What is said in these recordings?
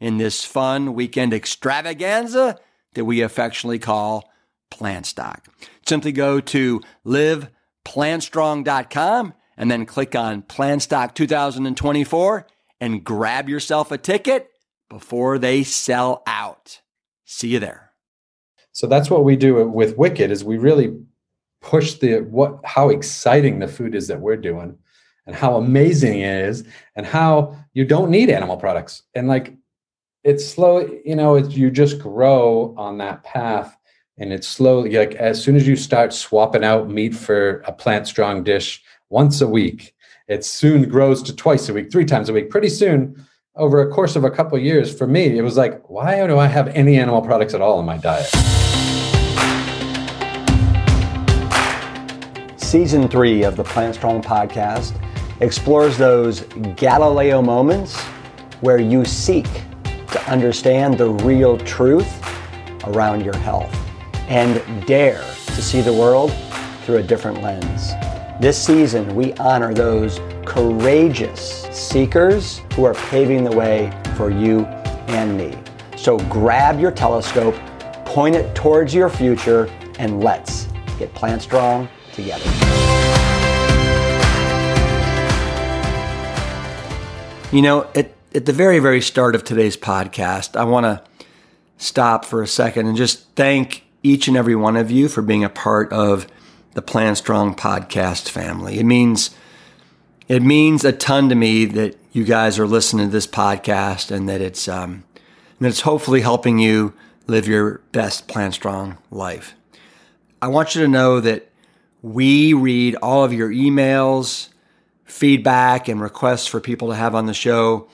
in this fun weekend extravaganza that we affectionately call Plant Stock. Simply go to liveplantstrong.com and then click on Plant Stock 2024 and grab yourself a ticket before they sell out. See you there. So that's what we do with Wicked is we really push the what how exciting the food is that we're doing and how amazing it is and how you don't need animal products and like it's slow you know it's you just grow on that path and it's slowly like as soon as you start swapping out meat for a plant strong dish once a week it soon grows to twice a week three times a week pretty soon over a course of a couple of years for me it was like why do i have any animal products at all in my diet? Season three of the plant strong podcast explores those galileo moments where you seek to understand the real truth around your health and dare to see the world through a different lens. This season, we honor those courageous seekers who are paving the way for you and me. So grab your telescope, point it towards your future, and let's get plant strong together. You know, at, at the very, very start of today's podcast, I want to stop for a second and just thank each and every one of you for being a part of the Plant Strong podcast family. It means it means a ton to me that you guys are listening to this podcast and that it's um, that it's hopefully helping you live your best Plant Strong life. I want you to know that we read all of your emails, feedback, and requests for people to have on the show.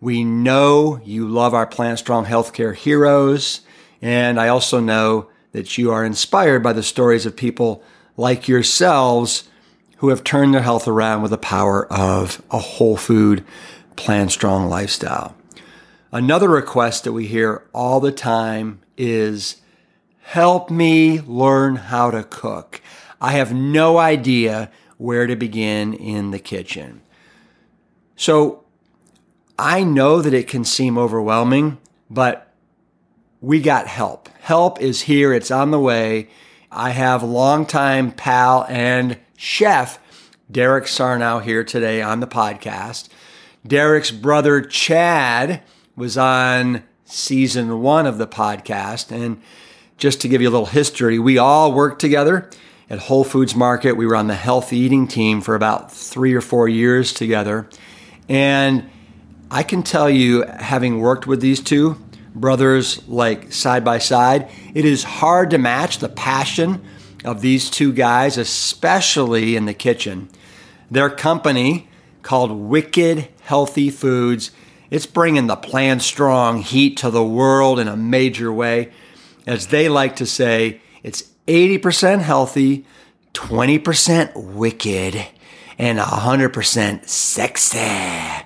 We know you love our Plant Strong Healthcare heroes, and I also know that you are inspired by the stories of people like yourselves who have turned their health around with the power of a whole food, plant strong lifestyle. Another request that we hear all the time is help me learn how to cook. I have no idea where to begin in the kitchen. So I know that it can seem overwhelming, but we got help. Help is here, it's on the way. I have longtime pal and chef Derek Sarno here today on the podcast. Derek's brother Chad was on season one of the podcast. And just to give you a little history, we all worked together at Whole Foods Market. We were on the health eating team for about three or four years together. And I can tell you, having worked with these two, brothers like side by side. It is hard to match the passion of these two guys, especially in the kitchen. Their company, called Wicked Healthy Foods, it's bringing the plant strong heat to the world in a major way. As they like to say, it's 80% healthy, 20% wicked, and 100% sexy.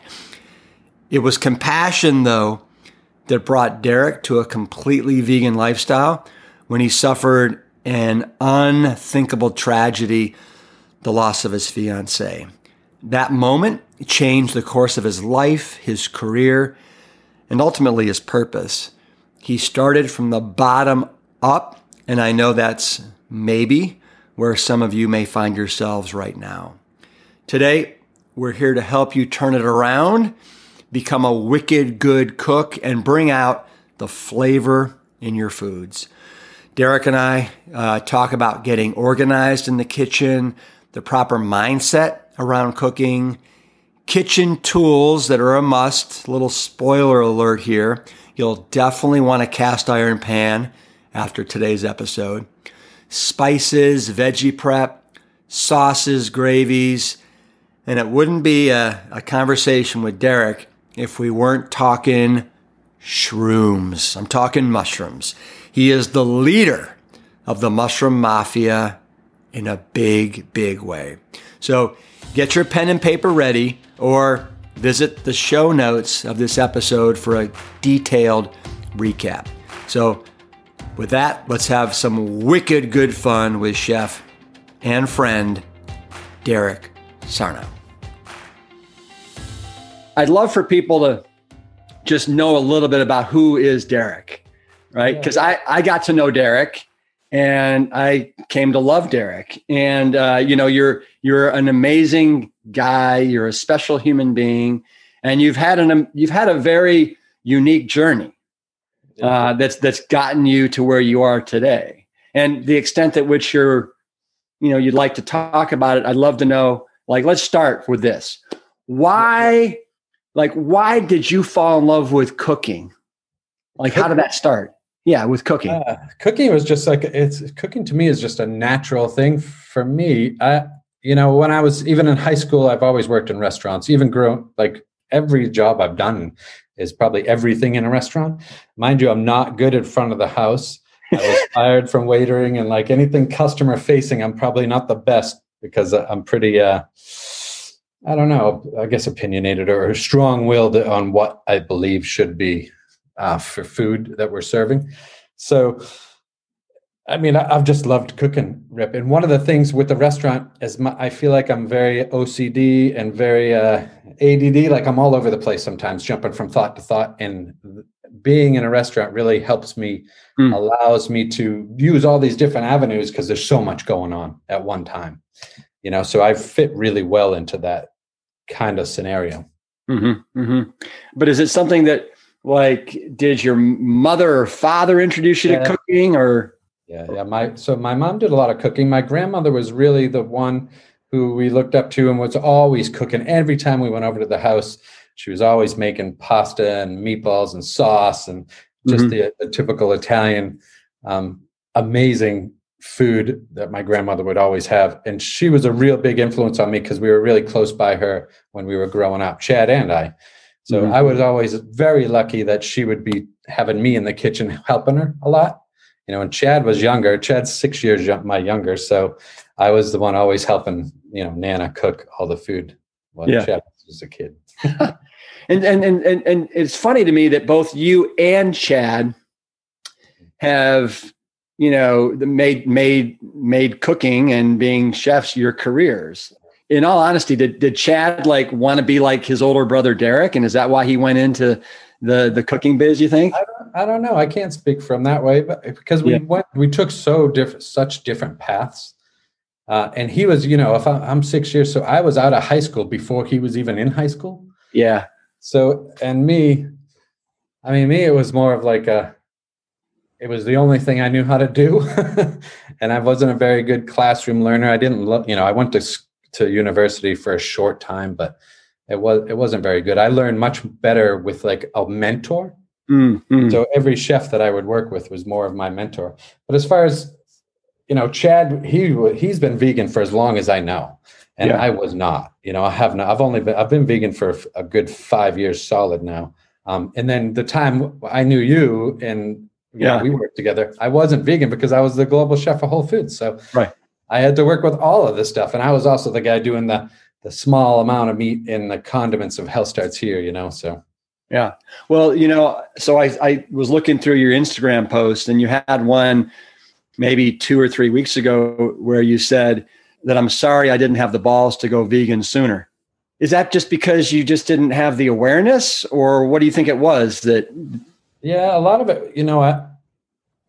It was compassion, though, that brought Derek to a completely vegan lifestyle when he suffered an unthinkable tragedy, the loss of his fiancee. That moment changed the course of his life, his career, and ultimately his purpose. He started from the bottom up, and I know that's maybe where some of you may find yourselves right now. Today, we're here to help you turn it around, become a wicked good cook, and bring out the flavor in your foods. Derek and I uh, talk about getting organized in the kitchen, the proper mindset around cooking, kitchen tools that are a must. Little spoiler alert here. You'll definitely want a cast iron pan after today's episode. Spices, veggie prep, sauces, gravies, and it wouldn't be a, a conversation with Derek if we weren't talking shrooms. I'm talking mushrooms. He is the leader of the mushroom mafia in a big, big way. So get your pen and paper ready or visit the show notes of this episode for a detailed recap. So, with that, let's have some wicked good fun with chef and friend Derek Sarno. I'd love for people to just know a little bit about who is Derek, right? Because I, I got to know Derek and I came to love Derek. And uh, you know, you're you're an amazing guy. You're a special human being, and you've had an you've had a very unique journey uh, that's that's gotten you to where you are today. And the extent at which you're, you know, you'd like to talk about it, I'd love to know. Like, let's start with this. Why, like, why did you fall in love with cooking? Like, how did that start? Yeah, with cooking. Uh, cooking was just like it's cooking to me is just a natural thing for me. I, you know, when I was even in high school, I've always worked in restaurants. Even grown like every job I've done is probably everything in a restaurant. Mind you, I'm not good in front of the house. I was fired from waitering and like anything customer facing, I'm probably not the best because I'm pretty uh I don't know, I guess opinionated or strong willed on what I believe should be uh, for food that we're serving. So, I mean, I, have just loved cooking, Rip. And one of the things with the restaurant is my, I feel like I'm very OCD and very uh, ADD. Like I'm all over the place sometimes, jumping from thought to thought. And being in a restaurant really helps me, mm. allows me to use all these different avenues because there's so much going on at one time. You know, so I fit really well into that kind of scenario. Mm-hmm, mm-hmm. But is it something that like did your mother or father introduce you yeah. to cooking or yeah yeah my so my mom did a lot of cooking my grandmother was really the one who we looked up to and was always cooking every time we went over to the house she was always making pasta and meatballs and sauce and just mm-hmm. the, the, typical italian um, amazing food that my grandmother would always have and she was a real big influence on me because we were really close by her when we were growing up chad and i so mm-hmm. I was always very lucky that she would be having me in the kitchen helping her a lot. You know, and Chad was younger. Chad's six years my younger, so I was the one always helping. You know, Nana cook all the food when yeah. Chad was a kid. and, and and and and it's funny to me that both you and Chad have you know made made made cooking and being chefs your careers in all honesty, did did Chad like want to be like his older brother Derek, and is that why he went into the the cooking biz? You think? I don't, I don't know. I can't speak from that way, but because we yeah. went, we took so different, such different paths. Uh, and he was, you know, if I, I'm six years, so I was out of high school before he was even in high school. Yeah. So, and me, I mean, me, it was more of like a, it was the only thing I knew how to do. and I wasn't a very good classroom learner. I didn't look, you know, I went to to university for a short time, but it was it wasn't very good. I learned much better with like a mentor. Mm-hmm. So every chef that I would work with was more of my mentor. But as far as you know, Chad, he he's been vegan for as long as I know, and yeah. I was not. You know, I have not. I've only been I've been vegan for a good five years solid now. Um, and then the time I knew you and yeah, we worked together. I wasn't vegan because I was the global chef of Whole Foods. So right. I had to work with all of this stuff, and I was also the guy doing the the small amount of meat in the condiments of Health Starts Here, you know. So yeah, well, you know, so I I was looking through your Instagram post, and you had one maybe two or three weeks ago where you said that I'm sorry I didn't have the balls to go vegan sooner. Is that just because you just didn't have the awareness, or what do you think it was that? Yeah, a lot of it, you know, I,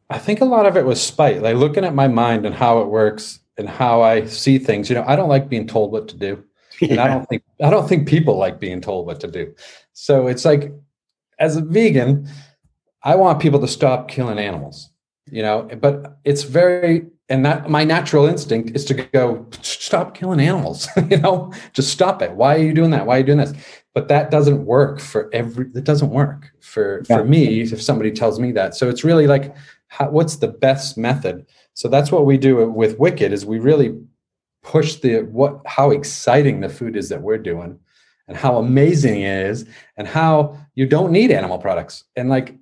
I think a lot of it was spite, like looking at my mind and how it works and how I see things. You know, I don't like being told what to do. Yeah. And I don't think I don't think people like being told what to do. So it's like as a vegan, I want people to stop killing animals. You know, but it's very and that my natural instinct is to go stop killing animals you know just stop it why are you doing that why are you doing this but that doesn't work for every it doesn't work for yeah. for me if somebody tells me that. So it's really like how, what's the best method? So that's what we do with wicked is we really push the what how exciting the food is that we're doing and how amazing it is and how you don't need animal products. And like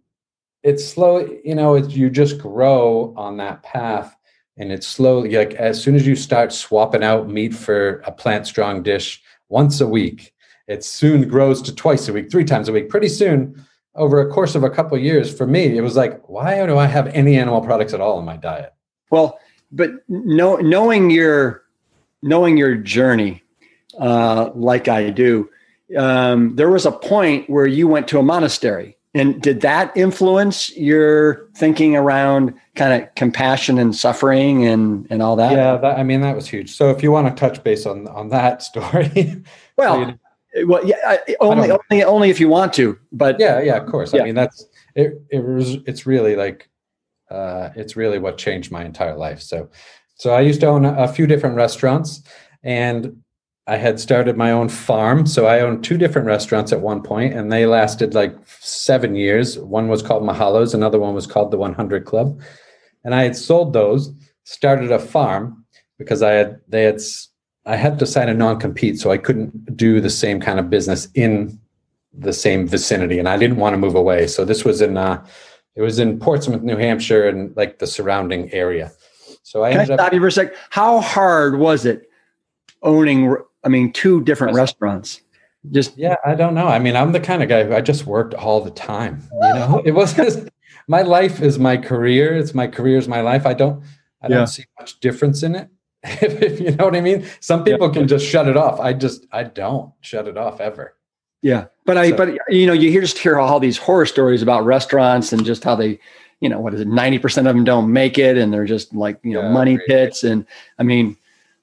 it's slow you know it's you just grow on that path and it's slowly like as soon as you start swapping out meat for a plant strong dish once a week it soon grows to twice a week three times a week pretty soon over a course of a couple of years for me it was like why do i have any animal products at all in my diet well but know, knowing your knowing your journey uh, like i do um, there was a point where you went to a monastery and did that influence your thinking around kind of compassion and suffering and and all that? Yeah, that, I mean that was huge. So if you want to touch base on on that story, well, well, yeah, only only only if you want to. But yeah, yeah, of course. Yeah. I mean that's it. It was. It's really like, uh, it's really what changed my entire life. So, so I used to own a, a few different restaurants, and I had started my own farm. So I owned two different restaurants at one point, and they lasted like seven years. One was called Mahalos, another one was called the 100 Club. And I had sold those, started a farm because I had, they had, I had to sign a non compete. So I couldn't do the same kind of business in the same vicinity. And I didn't want to move away. So this was in, uh, it was in Portsmouth, New Hampshire, and like the surrounding area. So I Can ended I stop up, you for a sec. How hard was it owning I mean, two different restaurants. Just yeah, I don't know. I mean, I'm the kind of guy who I just worked all the time. You know, it wasn't. my life is my career. It's my career is my life. I don't. I don't see much difference in it. if you know what I mean. Some people yeah. can just shut it off. I just I don't shut it off ever. Yeah, but I so. but you know you hear just hear all these horror stories about restaurants and just how they you know what is it 90% of them don't make it and they're just like you know yeah, money pits and i mean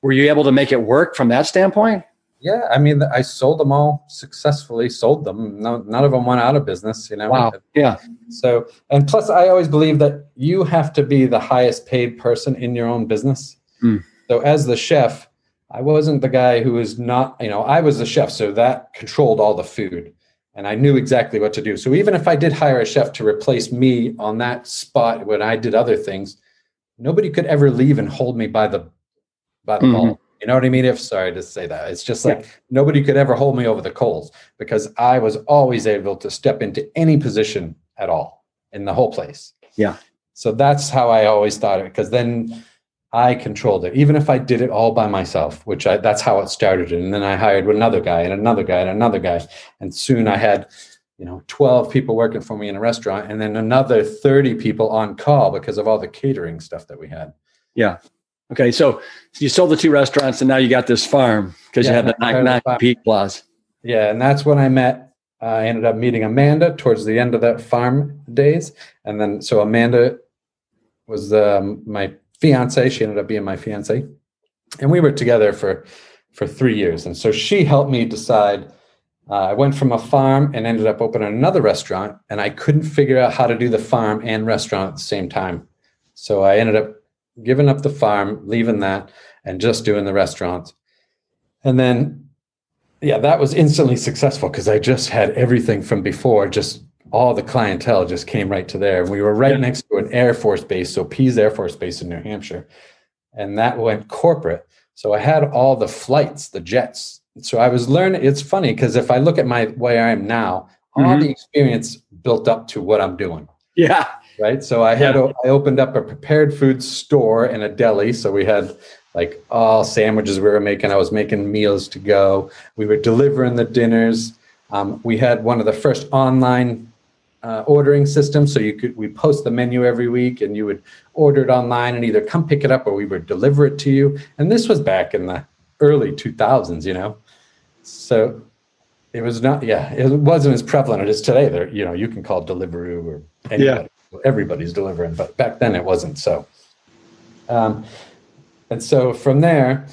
were you able to make it work from that standpoint? Yeah, I mean, I sold them all successfully. Sold them. No, none of them went out of business. You know. Wow. Yeah. So, and plus, I always believe that you have to be the highest paid person in your own business. Mm. So, as the chef, I wasn't the guy who was not. You know, I was the chef, so that controlled all the food, and I knew exactly what to do. So, even if I did hire a chef to replace me on that spot when I did other things, nobody could ever leave and hold me by the by the mm-hmm. ball. You know what I mean? If sorry to say that, it's just like yeah. nobody could ever hold me over the coals because I was always able to step into any position at all in the whole place. Yeah. So that's how I always thought it because then I controlled it, even if I did it all by myself, which I, that's how it started. And then I hired another guy and another guy and another guy. And soon I had, you know, 12 people working for me in a restaurant and then another 30 people on call because of all the catering stuff that we had. Yeah. Okay, so you sold the two restaurants, and now you got this farm because yeah, you had the non compete clause. Yeah, and that's when I met. Uh, I ended up meeting Amanda towards the end of that farm days, and then so Amanda was um, my fiance. She ended up being my fiance, and we were together for for three years. And so she helped me decide. Uh, I went from a farm and ended up opening another restaurant, and I couldn't figure out how to do the farm and restaurant at the same time. So I ended up giving up the farm, leaving that, and just doing the restaurant. And then, yeah, that was instantly successful because I just had everything from before. Just all the clientele just came right to there. We were right yeah. next to an Air Force base, so Pease Air Force Base in New Hampshire, and that went corporate. So I had all the flights, the jets. So I was learning. It's funny because if I look at my where I am now, all mm-hmm. the experience built up to what I'm doing. Yeah right? So I had yeah. I opened up a prepared food store and a deli. So we had like all sandwiches we were making. I was making meals to go. We were delivering the dinners. Um, we had one of the first online uh, ordering system. So you could we post the menu every week, and you would order it online and either come pick it up or we would deliver it to you. And this was back in the early 2000s, you know. So it was not, yeah, it wasn't as prevalent as today. There, you know, you can call Deliveroo or anybody, yeah. everybody's delivering, but back then it wasn't. So, um, and so from there,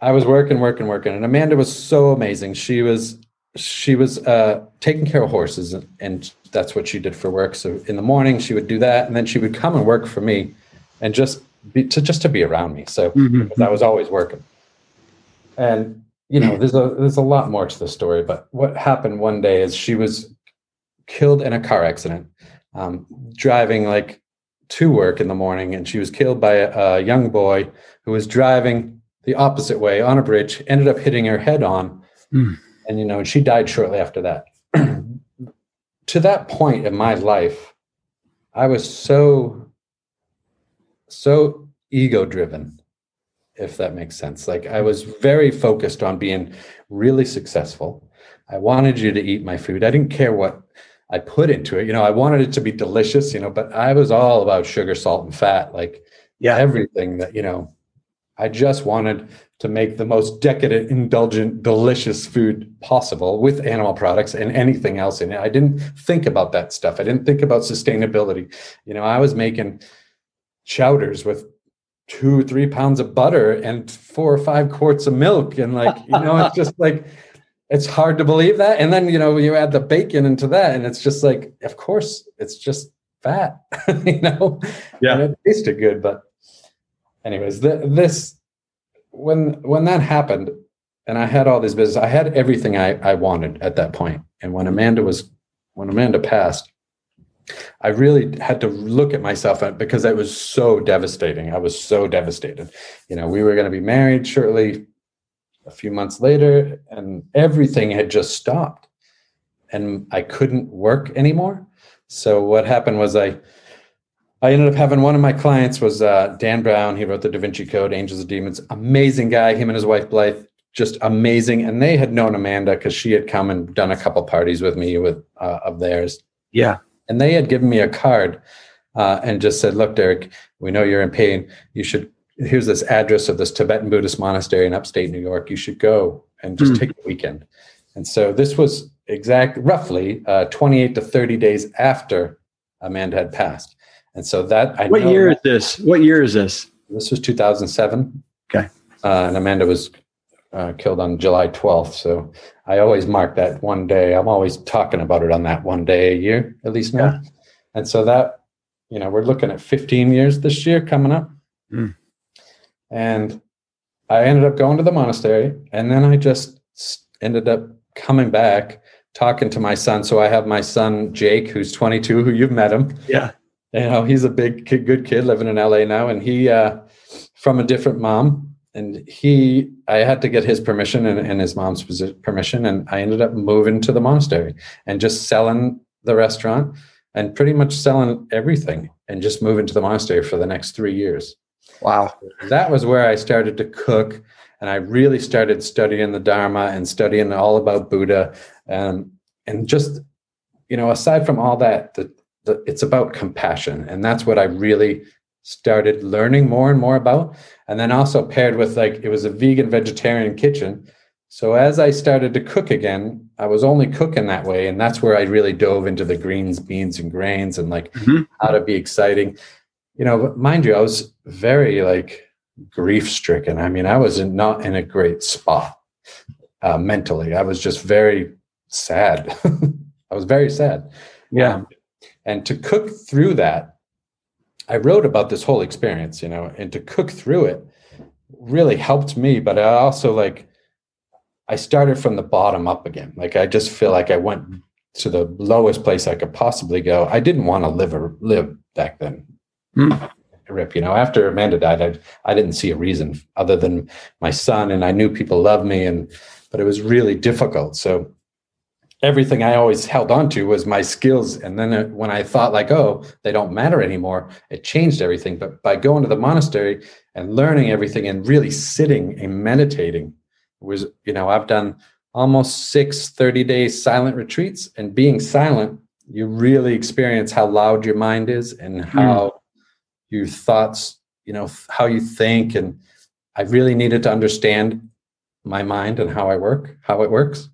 I was working, working, working, and Amanda was so amazing. She was she was uh, taking care of horses, and that's what she did for work. So in the morning, she would do that, and then she would come and work for me, and just be, to just to be around me. So mm-hmm. I was always working, and you know, there's a there's a lot more to the story. But what happened one day is she was killed in a car accident, um, driving like to work in the morning, and she was killed by a, a young boy who was driving the opposite way on a bridge, ended up hitting her head on. Mm and you know she died shortly after that. To that point in my life i was so so ego driven if that makes sense. Like i was very focused on being really successful. I wanted you to eat my food. I didn't care what i put into it. You know i wanted it to be delicious you know but i was all about sugar salt and fat like yeah. everything that you know i just wanted to make the most decadent, indulgent, delicious food possible with animal products and anything else in it. I didn't think about that stuff. I didn't think about sustainability. You know, I was making chowders with two, three pounds of butter and four or five quarts of milk. And like, you know, it's just like, it's hard to believe that. And then, you know, you add the bacon into that, and it's just like, of course, it's just fat, you know? Yeah. And it tasted good. But, anyways, th- this, when when that happened and I had all this business, I had everything I, I wanted at that point. And when Amanda was when Amanda passed, I really had to look at myself because it was so devastating. I was so devastated. You know, we were going to be married shortly a few months later, and everything had just stopped. And I couldn't work anymore. So what happened was I I ended up having one of my clients was uh, Dan Brown. He wrote the Da Vinci Code, Angels and Demons. Amazing guy. Him and his wife Blythe, just amazing. And they had known Amanda because she had come and done a couple parties with me with uh, of theirs. Yeah. And they had given me a card uh, and just said, "Look, Derek, we know you're in pain. You should. Here's this address of this Tibetan Buddhist monastery in upstate New York. You should go and just mm. take a weekend." And so this was exact, roughly uh, 28 to 30 days after Amanda had passed. And so that I what year is this? What year is this? This was 2007. Okay. Uh, and Amanda was uh, killed on July 12th. So I always mark that one day. I'm always talking about it on that one day a year, at least now. Yeah. And so that, you know, we're looking at 15 years this year coming up. Mm. And I ended up going to the monastery and then I just ended up coming back talking to my son. So I have my son, Jake, who's 22, who you've met him. Yeah you know he's a big kid, good kid living in la now and he uh, from a different mom and he i had to get his permission and, and his mom's permission and i ended up moving to the monastery and just selling the restaurant and pretty much selling everything and just moving to the monastery for the next three years. Wow. That was where i started to cook and i really started studying the dharma and studying all about buddha and and just you know aside from all that the, it's about compassion and that's what i really started learning more and more about. And then also paired with like it was a vegan vegetarian kitchen. So as i started to cook again i was only cooking that way and that's where i really dove into the greens beans and grains and like mm-hmm. how to be exciting. You know mind you i was very like grief stricken. I mean i was in, not in a great spot uh, mentally. I was just very sad. I was very sad. Yeah. Um, and to cook through that i wrote about this whole experience you know and to cook through it really helped me but i also like i started from the bottom up again. Like i just feel like i went to the lowest place i could possibly go. I didn't want to live or live back then. Mm. rip you know after amanda died I, I didn't see a reason other than my son and i knew people loved me and but it was really difficult. So everything I always held on to was my skills. And then uh, when I thought like, oh, they don't matter anymore, it changed everything. But by going to the monastery and learning everything and really sitting and meditating was, you know, I've done almost six 30 day silent retreats and being silent you really experience how loud your mind is and how mm. your thoughts, you know, how you think. And I really needed to understand my mind and how I work, how it works.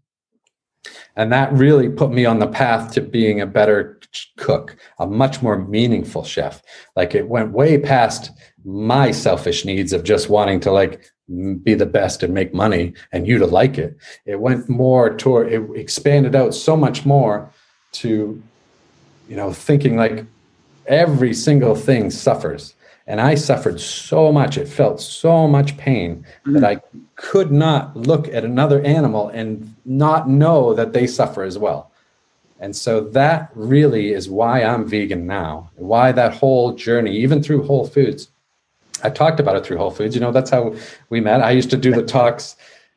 And that really put me on the path to being a better cook, a much more meaningful chef. Like it went way past my selfish needs of just wanting to like be the best and make money and you to like it. It went more toward it expanded out so much more to you know thinking like every single thing suffers and I suffered so much. It felt so much pain mm. that I could not look at another animal and not know that they suffer as well. And so that really is why I'm vegan now, why that whole journey, even through Whole Foods. I talked about it through Whole Foods. You know, that's how we met. I used to do the talks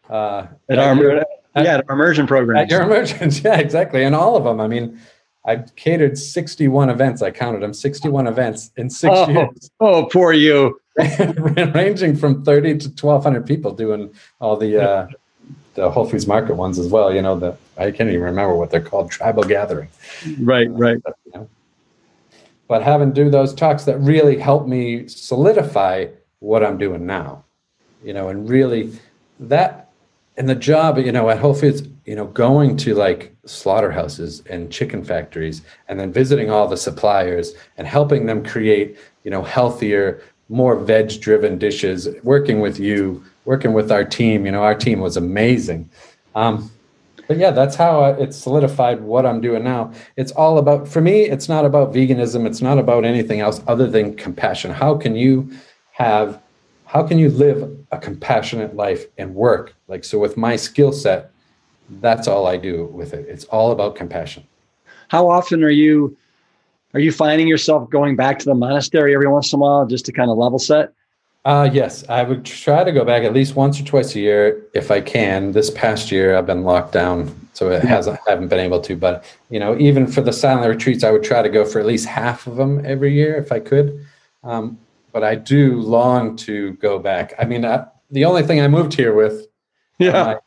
uh, at, our, your, at, yeah, our immersion program. At your immersion, yeah, exactly. And all of them. I mean, I catered 61 events. I counted them 61 events in six oh, years. Oh, poor you. Ranging from 30 to 1,200 people doing all the uh, the Whole Foods Market ones as well. You know, the I can't even remember what they're called, tribal gathering. Right, right. But, you know, but having do those talks that really helped me solidify what I'm doing now. You know, and really that and the job, you know, at Whole Foods, you know, going to like slaughterhouses and chicken factories and then visiting all the suppliers and helping them create, you know, healthier, more veg driven dishes, working with you, working with our team. You know, our team was amazing. Um, but yeah, that's how it's solidified what I'm doing now. It's all about, for me, it's not about veganism. It's not about anything else other than compassion. How can you have, how can you live a compassionate life and work? Like, so with my skill set, that's all I do with it. It's all about compassion. How often are you are you finding yourself going back to the monastery every once in a while just to kind of level set? Uh, yes, I would try to go back at least once or twice a year if I can. This past year, I've been locked down, so it hasn't I haven't been able to. But you know, even for the silent retreats, I would try to go for at least half of them every year if I could. Um, but I do long to go back. I mean, I, the only thing I moved here with, yeah,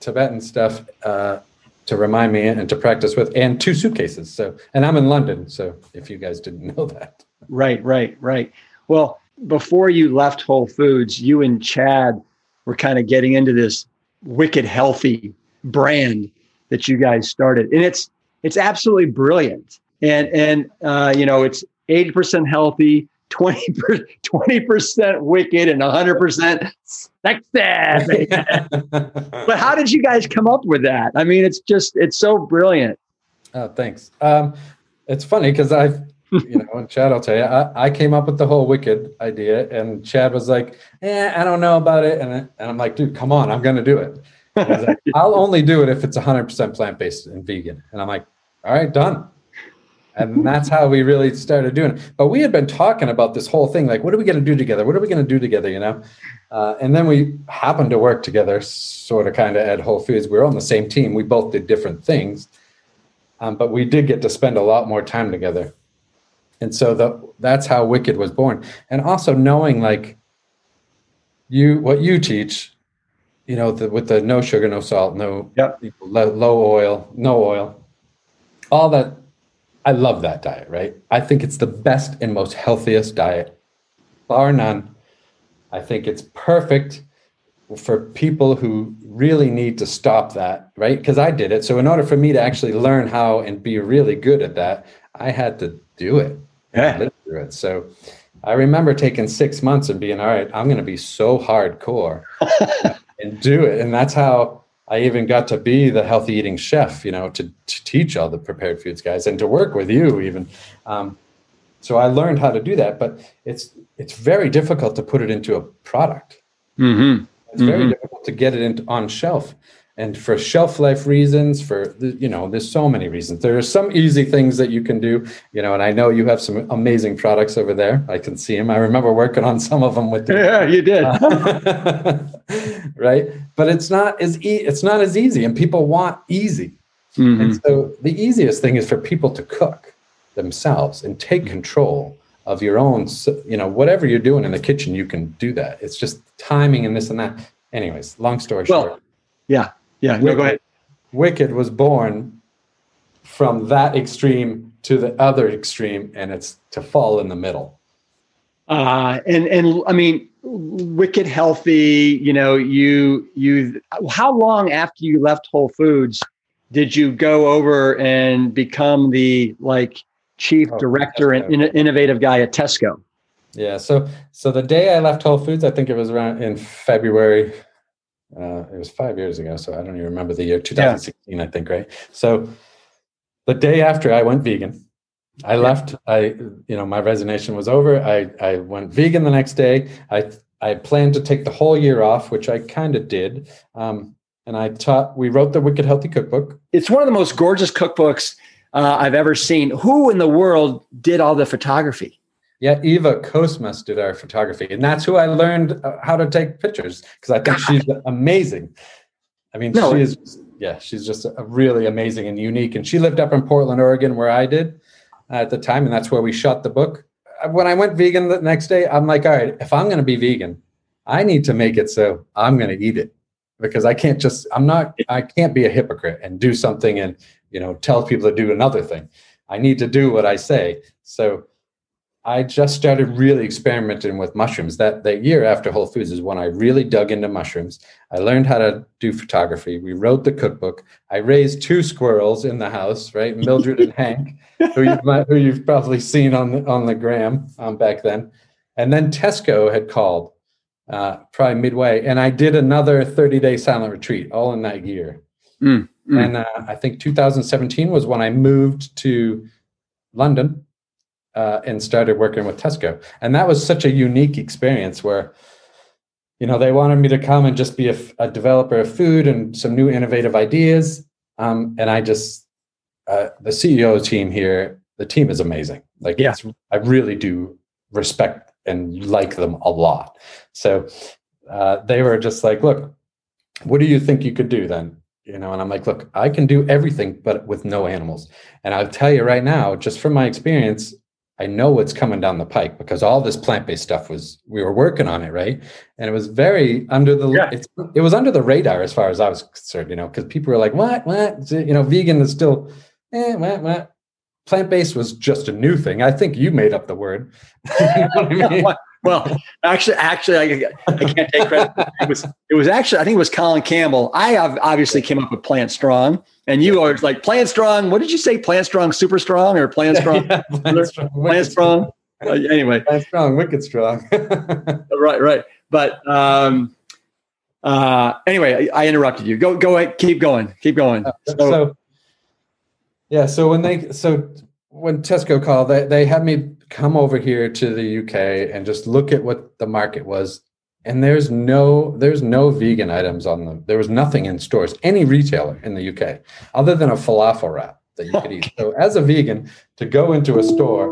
Tibetan stuff uh, to remind me and to practice with, and two suitcases. So, and I'm in London. So, if you guys didn't know that, right, right, right. Well, before you left Whole Foods, you and Chad were kind of getting into this wicked healthy brand that you guys started, and it's it's absolutely brilliant. And and uh, you know, it's eighty percent healthy, 20 percent wicked, and hundred percent Texas. but how did you guys come up with that? I mean, it's just it's so brilliant. Oh, thanks. Um, it's funny because I've you know, and Chad, I'll tell you, I, I came up with the whole wicked idea, and Chad was like, "Eh, I don't know about it," and, and I'm like, "Dude, come on, I'm going to do it." Like, I'll only do it if it's 100% plant based and vegan, and I'm like, "All right, done." And that's how we really started doing it. But we had been talking about this whole thing, like, what are we going to do together? What are we going to do together? You know, uh, and then we happened to work together, sort of kind of at Whole Foods. We were on the same team. We both did different things, um, but we did get to spend a lot more time together. And so the, that's how Wicked was born. And also knowing like you, what you teach, you know, the, with the no sugar, no salt, no yep. low, low oil, no oil, all that. I love that diet, right? I think it's the best and most healthiest diet, bar none I think it's perfect for people who really need to stop that, right? Because I did it. So in order for me to actually learn how and be really good at that, I had to do it. Yeah. Live Through it. So I remember taking six months and being, all right, I'm going to be so hardcore and do it. And that's how I even got to be the healthy eating chef, you know, to, to teach all the prepared foods guys and to work with you even. Um, so I learned how to do that, but it's it's very difficult to put it into a product. Mm-hmm. It's very mm-hmm. difficult to get it into, on shelf. And for shelf life reasons, for you know, there's so many reasons. There are some easy things that you can do, you know, and I know you have some amazing products over there. I can see them. I remember working on some of them with you. Yeah, you did. right, but it's not as e- it's not as easy, and people want easy. Mm-hmm. And so the easiest thing is for people to cook themselves and take mm-hmm. control of your own you know whatever you're doing in the kitchen you can do that it's just timing and this and that anyways long story well, short yeah yeah no, go ahead wicked was born from that extreme to the other extreme, and it's to fall in the middle. Uh, and and I mean, wicked healthy. You know, you you. How long after you left Whole Foods did you go over and become the like chief oh, director and in, innovative guy at Tesco? Yeah. So so the day I left Whole Foods, I think it was around in February. Uh, it was five years ago, so I don't even remember the year. 2016, yeah. I think, right? So the day after I went vegan, I left. I you know my resignation was over. I I went vegan the next day. I I planned to take the whole year off, which I kind of did. Um, and I taught. We wrote the Wicked Healthy Cookbook. It's one of the most gorgeous cookbooks uh, I've ever seen. Who in the world did all the photography? Yeah, Eva Kosmas did our photography, and that's who I learned uh, how to take pictures because I think God. she's amazing. I mean, no, she is. Yeah, she's just a really amazing and unique. And she lived up in Portland, Oregon, where I did at the time, and that's where we shot the book. When I went vegan the next day, I'm like, all right, if I'm going to be vegan, I need to make it so I'm going to eat it because I can't just. I'm not. I can't be a hypocrite and do something and you know tell people to do another thing. I need to do what I say. So I just started really experimenting with mushrooms. That that year after Whole Foods is when I really dug into mushrooms. I learned how to do photography. We wrote the cookbook. I raised two squirrels in the house, right? Mildred and Hank, who you've who you've probably seen on the on the gram um, back then. And then Tesco had called uh, probably midway, and I did another 30 day silent retreat all in that year. Mm, mm. And uh, I think 2017 was when I moved to London uh, and started working with Tesco. And that was such a unique experience where, you know, they wanted me to come and just be a, a developer of food and some new innovative ideas. Um, and I just, uh, the CEO team here, the team is amazing. Like, yeah. I really do respect and like them a lot. So uh, they were just like, look, what do you think you could do then? You know, and I'm like, look, I can do everything, but with no animals. And I'll tell you right now, just from my experience, I know what's coming down the pike because all this plant-based stuff was we were working on it, right? And it was very under the yeah. it was under the radar as far as I was concerned, you know, because people were like, "What? What?" You know, vegan is still, eh, what? What? Plant-based was just a new thing. I think you made up the word. you know I mean? Well, actually, actually, I, I can't take credit. It was, it was actually, I think it was Colin Campbell. I obviously came up with Plant Strong, and you are like Plant Strong. What did you say? Plant Strong, Super Strong, or Plant Strong? yeah, plant Strong. Plant strong. Uh, anyway, Plant Strong, Wicked Strong. right, right. But um, uh, anyway, I, I, interrupted you. Go, go, ahead, keep going, keep going. Uh, so, so, yeah. So when they, so when Tesco called, they they had me come over here to the UK and just look at what the market was. And there's no there's no vegan items on them. There was nothing in stores, any retailer in the UK, other than a falafel wrap that you could eat. So as a vegan, to go into a store,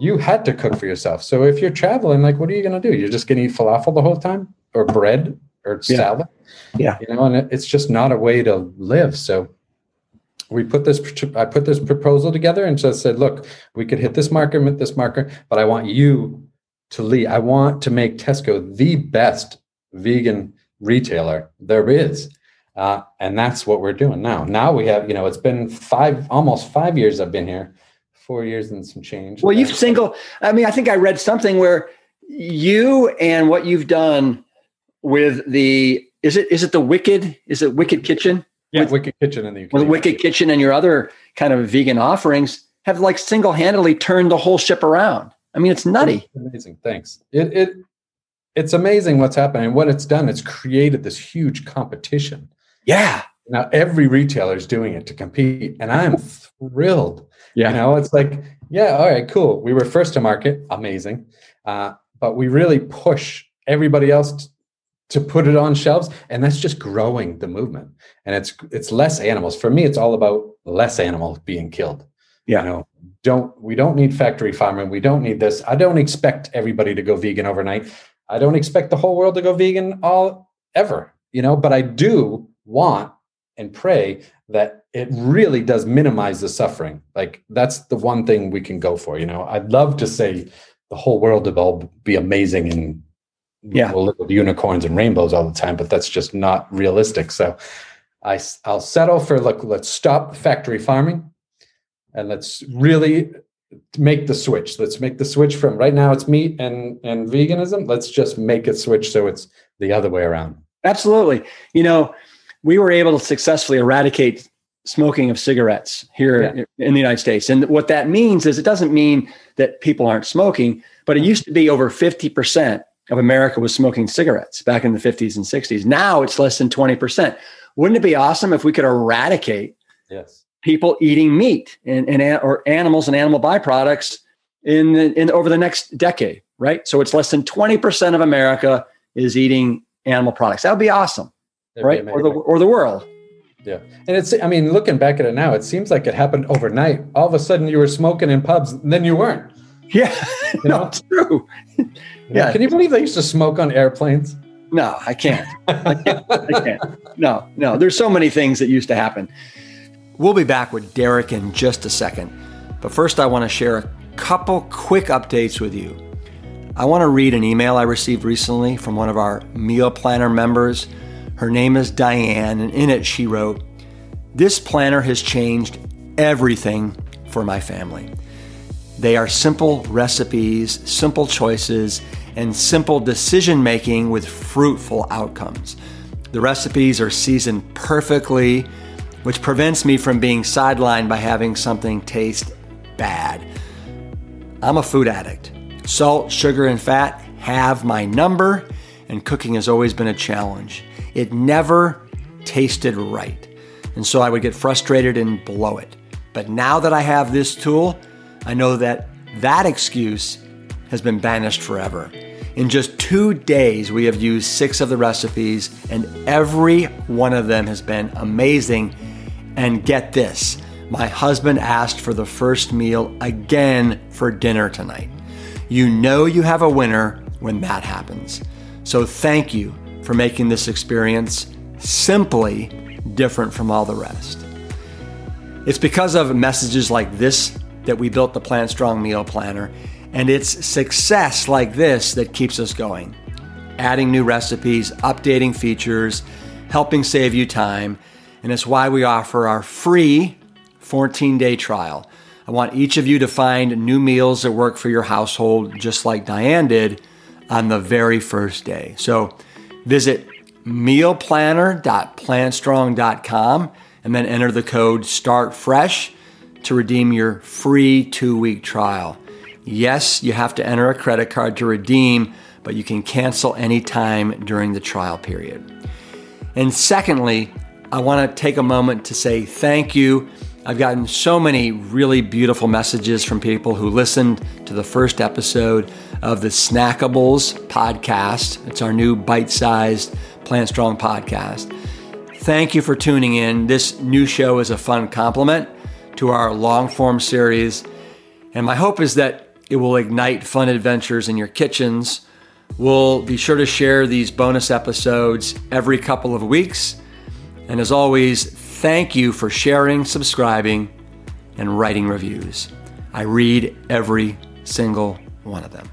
you had to cook for yourself. So if you're traveling, like what are you gonna do? You're just gonna eat falafel the whole time? Or bread or salad? Yeah. You know, and it's just not a way to live. So we put this i put this proposal together and just said look we could hit this marker hit this marker but i want you to lead i want to make tesco the best vegan retailer there is. Uh, and that's what we're doing now. Now we have you know it's been five almost five years i've been here four years and some change. Well you've single i mean i think i read something where you and what you've done with the is it is it the wicked is it wicked kitchen yeah, with, Wicked Kitchen in the UK. With Wicked Kitchen and your other kind of vegan offerings have like single handedly turned the whole ship around. I mean, it's nutty. amazing. Thanks. It, it, it's amazing what's happening. What it's done, it's created this huge competition. Yeah. Now every retailer is doing it to compete, and I'm thrilled. Yeah. You know, it's like, yeah, all right, cool. We were first to market, amazing, uh, but we really push everybody else to put it on shelves and that's just growing the movement. And it's it's less animals. For me it's all about less animals being killed. Yeah. you know don't we don't need factory farming. We don't need this. I don't expect everybody to go vegan overnight. I don't expect the whole world to go vegan all ever you know but i do want and pray that it really does minimize the suffering. Like that's the one thing we can go for you know. I'd love to say the whole world will all be amazing and yeah. we'll live with unicorns and rainbows all the time, but that's just not realistic. So I, I'll settle for look, let's stop factory farming. and let's really make the switch. Let's make the switch from right now it's meat and and veganism. Let's just make it switch so it's the other way around. Absolutely. You know, we were able to successfully eradicate smoking of cigarettes here yeah. in the United States. And what that means is it doesn't mean that people aren't smoking, but it used to be over 50% of America was smoking cigarettes back in the 50s and 60s. Now it's less than 20%. Wouldn't it be awesome if we could eradicate yes. people eating meat and, and or animals and animal byproducts in, the, in over the next decade, right? So it's less than 20% of America is eating animal products. That would be awesome, That'd right? Be or the or the world. Yeah. And it's, I mean, looking back at it now, it seems like it happened overnight. All of a sudden you were smoking in pubs, and then you weren't. Yeah. You know? no, it's true. yeah. Can you believe they used to smoke on airplanes? No, I can't. I can't. I can't. No, no. There's so many things that used to happen. We'll be back with Derek in just a second. But first, I want to share a couple quick updates with you. I want to read an email I received recently from one of our meal planner members her name is Diane, and in it she wrote, This planner has changed everything for my family. They are simple recipes, simple choices, and simple decision making with fruitful outcomes. The recipes are seasoned perfectly, which prevents me from being sidelined by having something taste bad. I'm a food addict. Salt, sugar, and fat have my number, and cooking has always been a challenge. It never tasted right. And so I would get frustrated and blow it. But now that I have this tool, I know that that excuse has been banished forever. In just two days, we have used six of the recipes, and every one of them has been amazing. And get this my husband asked for the first meal again for dinner tonight. You know you have a winner when that happens. So thank you for making this experience simply different from all the rest. It's because of messages like this that we built the Plant Strong Meal Planner, and it's success like this that keeps us going. Adding new recipes, updating features, helping save you time, and it's why we offer our free 14 day trial. I want each of you to find new meals that work for your household, just like Diane did on the very first day. So Visit mealplanner.plantstrong.com and then enter the code START FRESH to redeem your free two week trial. Yes, you have to enter a credit card to redeem, but you can cancel anytime during the trial period. And secondly, I want to take a moment to say thank you. I've gotten so many really beautiful messages from people who listened to the first episode of the Snackables podcast. It's our new bite sized Plant Strong podcast. Thank you for tuning in. This new show is a fun complement to our long form series. And my hope is that it will ignite fun adventures in your kitchens. We'll be sure to share these bonus episodes every couple of weeks. And as always, thank you for sharing, subscribing, and writing reviews. I read every single one of them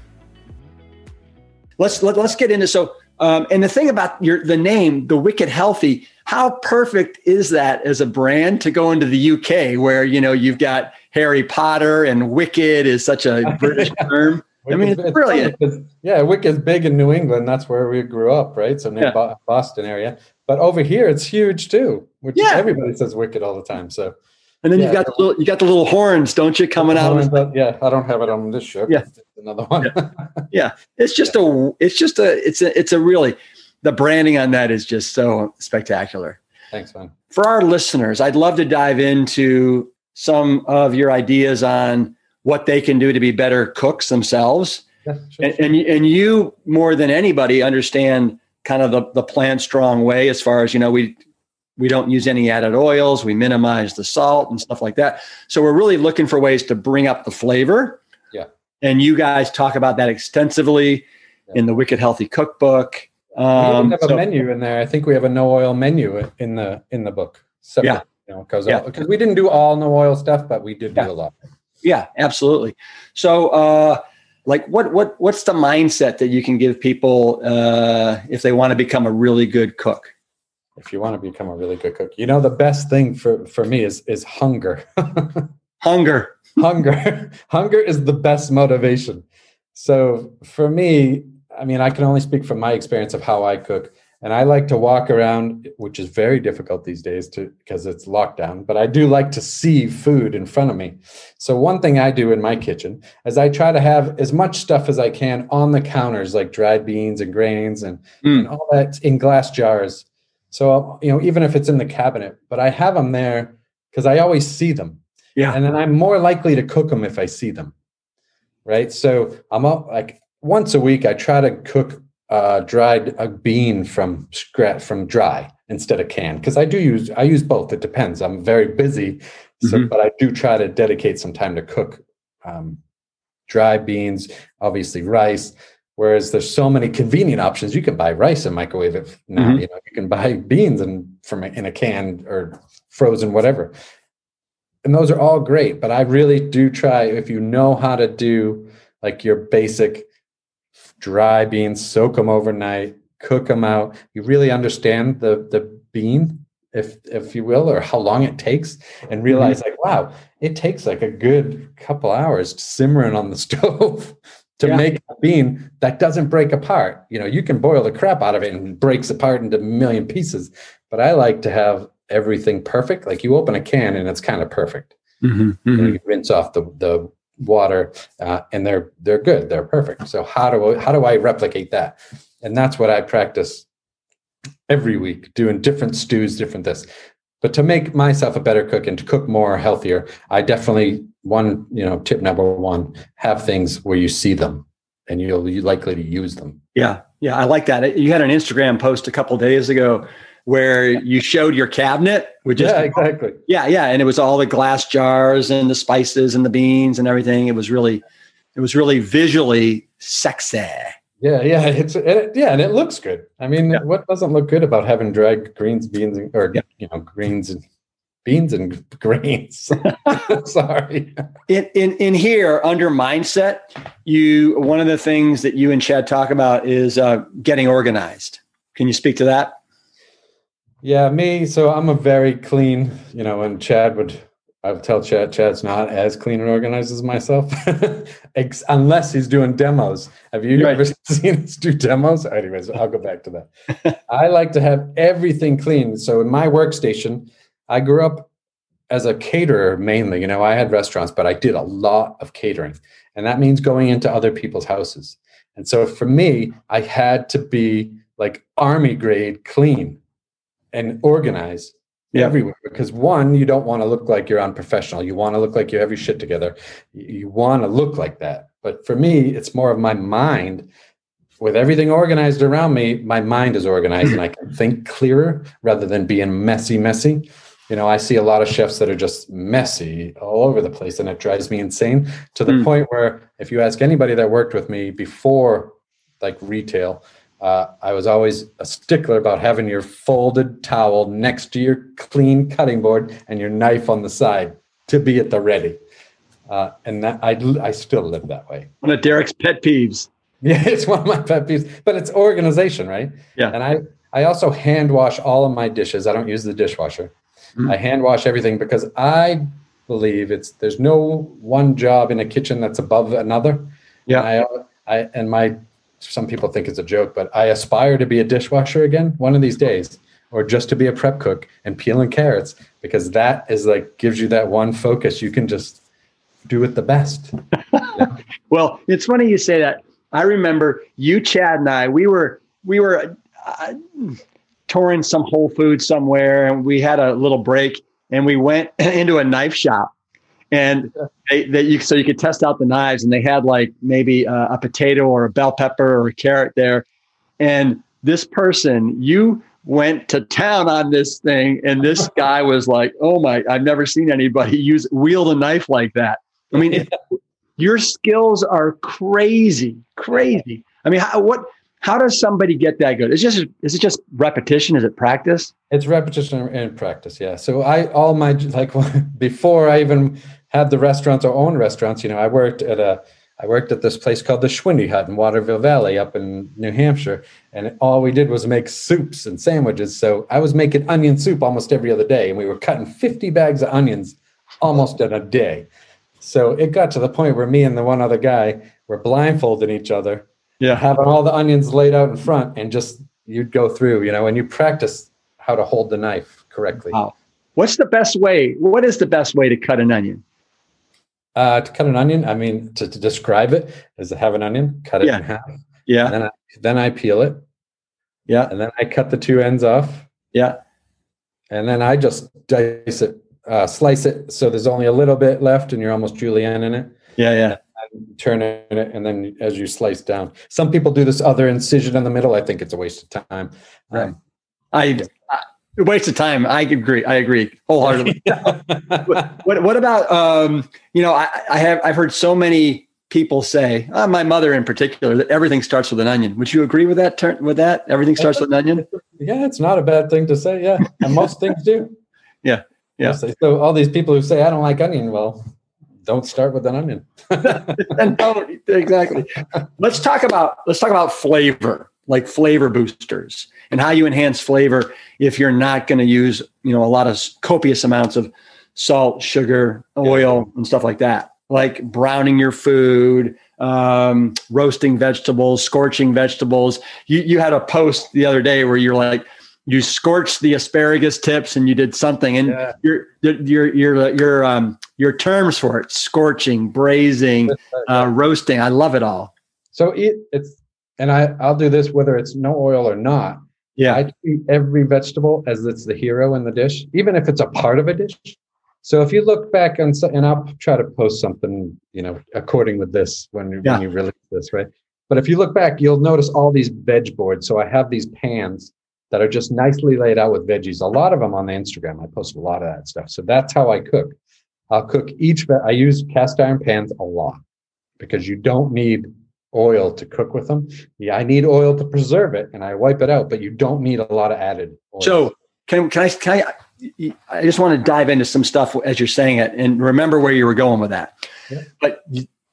let's let, us let us get into so um, and the thing about your the name the wicked healthy how perfect is that as a brand to go into the uk where you know you've got harry potter and wicked is such a british term I mean, it's brilliant. yeah, Wicked's big in New England. That's where we grew up, right? So near yeah. Boston area. But over here, it's huge too. Which yeah. everybody says Wicked all the time. So and then yeah. you got the little you got the little horns, don't you, coming out? Of yeah, I don't have it on this shirt. Yeah, another one. yeah. yeah. it's just a it's just a it's a it's a really the branding on that is just so spectacular. Thanks, man. For our listeners, I'd love to dive into some of your ideas on what they can do to be better cooks themselves. Yeah, sure, and, sure. and and you more than anybody understand kind of the the plant strong way as far as you know we we don't use any added oils. We minimize the salt and stuff like that. So we're really looking for ways to bring up the flavor. Yeah. And you guys talk about that extensively yeah. in the Wicked Healthy Cookbook. Um, we have so, a menu in there. I think we have a no oil menu in the in the book. Separate, yeah. You know, because yeah. because we didn't do all no oil stuff, but we did yeah. do a lot. Yeah, absolutely. So, uh, like, what what what's the mindset that you can give people uh, if they want to become a really good cook? if you want to become a really good cook you know the best thing for for me is is hunger Hunger. hunger. hunger is the best motivation. So for me, I mean, I can only speak from my experience of how I cook. And I like to walk around, which is very difficult these days to because it's lockdown, but I do like to see food in front of me. So one thing I do in my kitchen is I try to have as much stuff as I can on the counters, like dried beans and grains and, mm. and all that in glass jars. So you know, even if it's in the cabinet, but I have them there because I always see them. Yeah. And then I'm more likely to cook them if I see them. Right. So I'm up like once a week I try to cook uh, dried a bean from scratch from dry instead of canned because I do use I use both. It depends. I'm very busy, so mm-hmm. but I do try to dedicate some time to cook um, dry beans, obviously rice. Whereas there's so many convenient options. You can buy rice and microwave it now. Mm-hmm. You know, you can buy beans and from a, in a can or frozen, whatever. And those are all great. But I really do try if you know how to do like your basic dry beans, soak them overnight, cook them out. You really understand the the bean, if if you will, or how long it takes, and mm-hmm. realize mm-hmm. like, wow, it takes like a good couple hours simmering on the stove to yeah. make a bean that doesn't break apart. You know, you can boil the crap out of it and it breaks apart into a million pieces. But I like to have everything perfect. Like you open a can and it's kind of perfect. Mm-hmm, mm-hmm. You, know, you rinse off the the water, uh, and they're they're good. They're perfect. So how do I, how do I replicate that? And that's what I practice every week, doing different stews, different this. But to make myself a better cook and to cook more healthier, I definitely one you know tip number one: have things where you see them and you'll be likely to use them. Yeah, yeah, I like that. You had an Instagram post a couple days ago where you showed your cabinet, which yeah, is exactly. Yeah, yeah, and it was all the glass jars and the spices and the beans and everything. It was really, it was really visually sexy. Yeah, yeah, it's it, yeah, and it looks good. I mean, yeah. what doesn't look good about having dried greens, beans, and, or yeah. you know, greens and beans and grains. Sorry. In, in in here under mindset, you one of the things that you and Chad talk about is uh, getting organized. Can you speak to that? Yeah, me. So I'm a very clean, you know, and Chad would, I would tell Chad, Chad's not as clean and organized as myself, unless he's doing demos. Have you right. ever seen us do demos? Anyways, I'll go back to that. I like to have everything clean. So in my workstation, I grew up as a caterer mainly. You know, I had restaurants, but I did a lot of catering. And that means going into other people's houses. And so for me, I had to be like army grade clean and organize yeah. everywhere because one you don't want to look like you're unprofessional you want to look like you have your shit together you want to look like that but for me it's more of my mind with everything organized around me my mind is organized and i can think clearer rather than being messy messy you know i see a lot of chefs that are just messy all over the place and it drives me insane to the mm. point where if you ask anybody that worked with me before like retail uh, I was always a stickler about having your folded towel next to your clean cutting board and your knife on the side to be at the ready. Uh, and that I, I still live that way. One of Derek's pet peeves. Yeah, it's one of my pet peeves, but it's organization, right? Yeah. And I, I also hand wash all of my dishes. I don't use the dishwasher. Mm-hmm. I hand wash everything because I believe it's there's no one job in a kitchen that's above another. Yeah. And I, I and my some people think it's a joke, but I aspire to be a dishwasher again one of these days, or just to be a prep cook and peeling carrots because that is like gives you that one focus. You can just do it the best. yeah. well, it's funny you say that. I remember you, Chad, and I. We were we were uh, touring some Whole Foods somewhere, and we had a little break, and we went into a knife shop and they, they, you, so you could test out the knives and they had like maybe a, a potato or a bell pepper or a carrot there and this person you went to town on this thing and this guy was like oh my i've never seen anybody use wield a knife like that i mean your skills are crazy crazy i mean how, what how does somebody get that good? Is just is it just repetition? Is it practice? It's repetition and practice. Yeah. So I all my like before I even had the restaurants or own restaurants, you know, I worked at a I worked at this place called the Schwindy Hut in Waterville Valley up in New Hampshire, and all we did was make soups and sandwiches. So I was making onion soup almost every other day, and we were cutting 50 bags of onions almost in a day. So it got to the point where me and the one other guy were blindfolding each other, Yeah. having all the onions laid out in front, and just you'd go through, you know, and you practice how to hold the knife correctly. Wow. What's the best way? What is the best way to cut an onion? Uh, to cut an onion, I mean, to, to describe it is to have an onion, cut it Yeah. in half, Yeah. and then I, then I peel it, Yeah. and then I cut the two ends off, Yeah. and then I just dice it, uh, slice it so there's only a little bit left, and you're almost julienne in it. Yeah. Yeah. Turn it, and then as you slice down, some people do this other incision in the middle. I think it's a waste of time. Right. Um, I, I waste of time. I agree. I agree wholeheartedly. what What about um? You know, I, I have I've heard so many people say, uh, my mother in particular, that everything starts with an onion. Would you agree with that? Turn with that? Everything starts with an onion. yeah, it's not a bad thing to say. Yeah, and most things do. Yeah, yeah. So all these people who say I don't like onion, well, don't start with an onion. and don't exactly. Let's talk about let's talk about flavor, like flavor boosters, and how you enhance flavor if you're not going to use you know a lot of copious amounts of salt, sugar, oil, and stuff like that. Like browning your food, um, roasting vegetables, scorching vegetables. You you had a post the other day where you're like you scorched the asparagus tips and you did something and Yeah. your your your your um your terms for it scorching braising uh, roasting i love it all so it, it's and I I'll do this whether it's no oil or not. yeah I treat every vegetable as it's the hero in the dish, even if it's a part of a dish. So if you look back and so, and I'll try to post something, you know, according with this when, you- Yeah. when you release this, right? But if you look back, you'll notice all these veg boards. So I have these pans that are just nicely laid out with veggies. A lot of them on the Instagram. I post a lot of that stuff. So that's how I cook. I'll cook each. I use cast iron pans a lot because you don't need oil to cook with them. Yeah, I need oil to preserve it, and I wipe it out. But you don't need a lot of added. Oil. so can, can i can i i just want to dive into some stuff as you're saying it and remember where you were going with that Yeah. but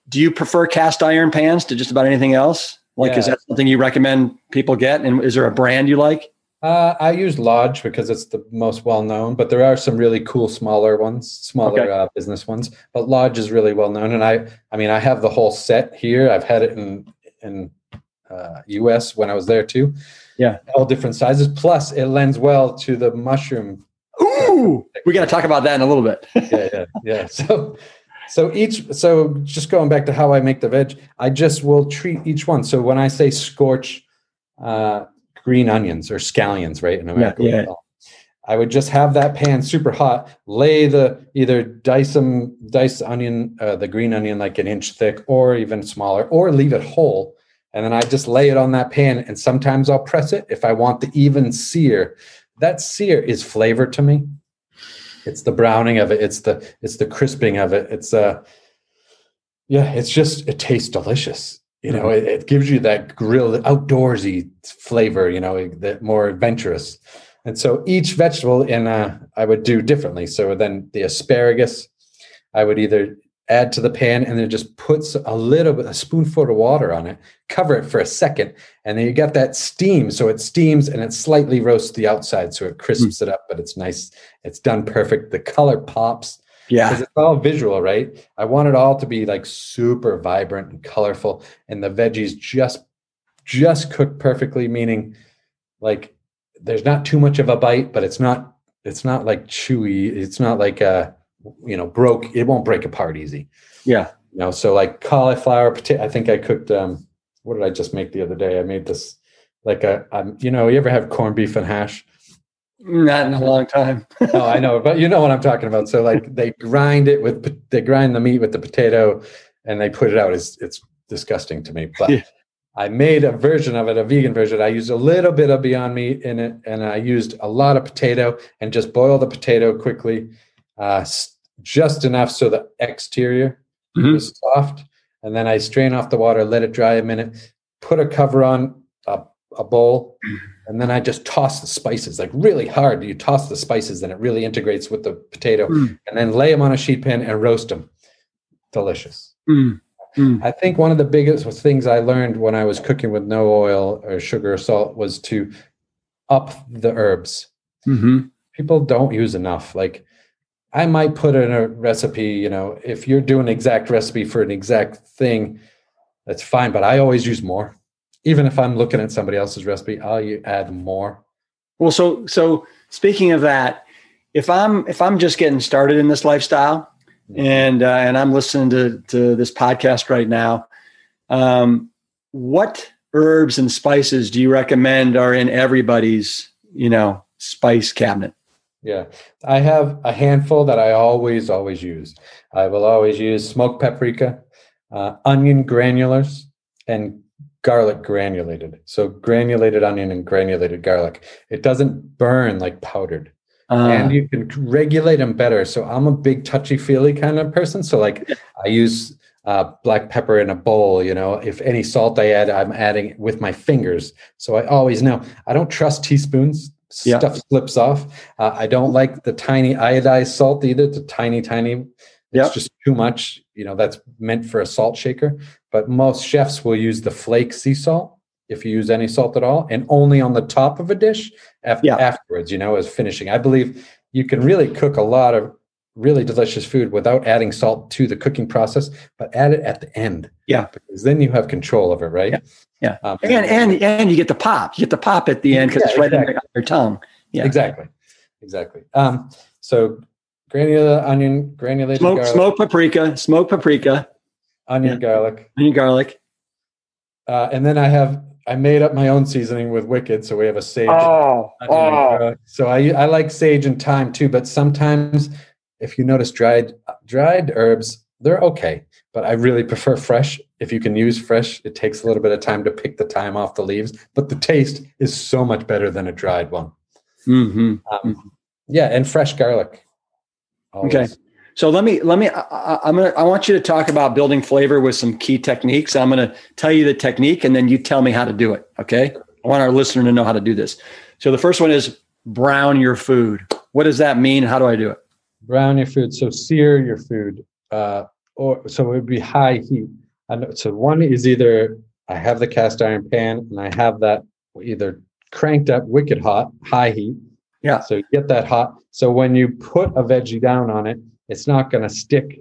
do you prefer cast iron pans to just about anything else like is that something you recommend people get and is there a brand you like Uh, I use Lodge because it's the most well known, but there are some really cool smaller ones, smaller Okay. uh, business ones. But Lodge is really well known, and I, I mean, I have the whole set here. I've had it in in uh, U.S. when I was there too. Yeah. all different sizes. Plus, it lends well to the mushroom. ooh we got to talk about that in a little bit Yeah, yeah, yeah. So, so each, so just going back to how I make the veg, I just will treat each one. So when I say scorch uh, green onions or scallions, right in America, we yeah. I would just have that pan super hot, lay the either dice them, dice onion, uh, the green onion like an inch thick, or even smaller, or leave it whole, and then I just lay it on that pan. And sometimes I'll press it if I want the even sear. That sear is flavor to me. It's the browning of it. It's the it's the crisping of it. It's uh yeah, it's just it tastes delicious. You know, it, it gives you that grilled outdoorsy flavor, you know, that more adventurous. And so each vegetable in uh I would do differently. So then the asparagus, I would either add to the pan and then just puts a little bit a spoonful of water on it, cover it for a second, and then you get that steam. So it steams and it slightly roasts the outside, so it crisps it up, but it's nice. It's done perfect. The color pops yeah because it's all visual, right? I want it all to be like super vibrant and colorful, and the veggies just just cook perfectly. Meaning, like there's not too much of a bite, but it's not it's not like chewy. It's not like uh you know broke. It won't break apart easy. yeah You know, so like cauliflower, potato. I think I cooked. um What did I just make the other day? I made this like a um, you know you ever have corned beef and hash not in a long time oh, I know, but you know what I'm talking about. So like they grind it with they grind the meat with the potato, and they put it out. It's it's disgusting to me, but Yeah. I made a version of it, a vegan version. I used a little bit of Beyond Meat in it, and I used a lot of potato and just boil the potato quickly, uh, just enough so the exterior Mhm. is soft, and then I strain off the water, let it dry a minute, put a cover on a, a bowl, and then I just toss the spices like really hard. You toss the spices, and it really integrates with the potato, Mm. and then lay them on a sheet pan and roast them. Delicious. Mm. Mm. I think one of the biggest things I learned when I was cooking with no oil or sugar or salt was to up the herbs. Mhm. People don't use enough. Like I might put in a recipe, you know, if you're doing an exact recipe for an exact thing, that's fine. But I always use more. Even if I'm looking at somebody else's recipe, I'll add more. Well, so so speaking of that, if I'm if I'm just getting started in this lifestyle, mm-hmm. and uh, and I'm listening to to this podcast right now, um, what herbs and spices do you recommend are in everybody's you know spice cabinet? Yeah, I have a handful that I always, always use. I will always use smoked paprika, uh, onion granulars, and garlic granulated. So granulated onion and granulated garlic. It doesn't burn like powdered. Uh, and you can regulate them better. So I'm a big touchy feely kind of person. So like I use uh, black pepper in a bowl. You know, if any salt I add, I'm adding with my fingers. So I always know. I don't trust teaspoons yeah. stuff slips off. Uh, I don't like the tiny iodized salt either. The tiny, tiny. It's yep. just too much. You know, that's meant for a salt shaker. But most chefs will use the flake sea salt if you use any salt at all, and only on the top of a dish after, yeah. afterwards. You know, as finishing. I believe you can really cook a lot of really delicious food without adding salt to the cooking process, but add it at the end. Yeah, because then you have control of it, right? Yeah. Yeah, um, and and and you get the pop. You get the pop at the end because yeah, it's right exactly. on your tongue. Yeah, exactly, exactly. Um, so granular onion, granulated smoke, garlic, smoked paprika, smoked paprika, onion, yeah. garlic, onion, garlic, uh, and then I have I made up my own seasoning with Wicked. So we have a sage. Oh, oh. So I I like sage and thyme too, but sometimes if you notice dried dried herbs, they're okay but I really prefer fresh. If you can use fresh, it takes a little bit of time to pick the thyme off the leaves, but the taste is so much better than a dried one. Mm-hmm. Um, yeah, and fresh garlic. Always. Okay. So let me let me I, I'm gonna I want you to talk about building flavor with some key techniques. I'm gonna tell you the technique and then you tell me how to do it. Okay. I want our listener to know how to do this. So the first one is brown your food. What does that mean? How do I do it? Brown your food. So sear your food. Uh, or so it would be high heat. And so one is either I have the cast iron pan and I have that either cranked up wicked hot, high heat. Yeah. So you get that hot. So when you put a veggie down on it, it's not going to stick.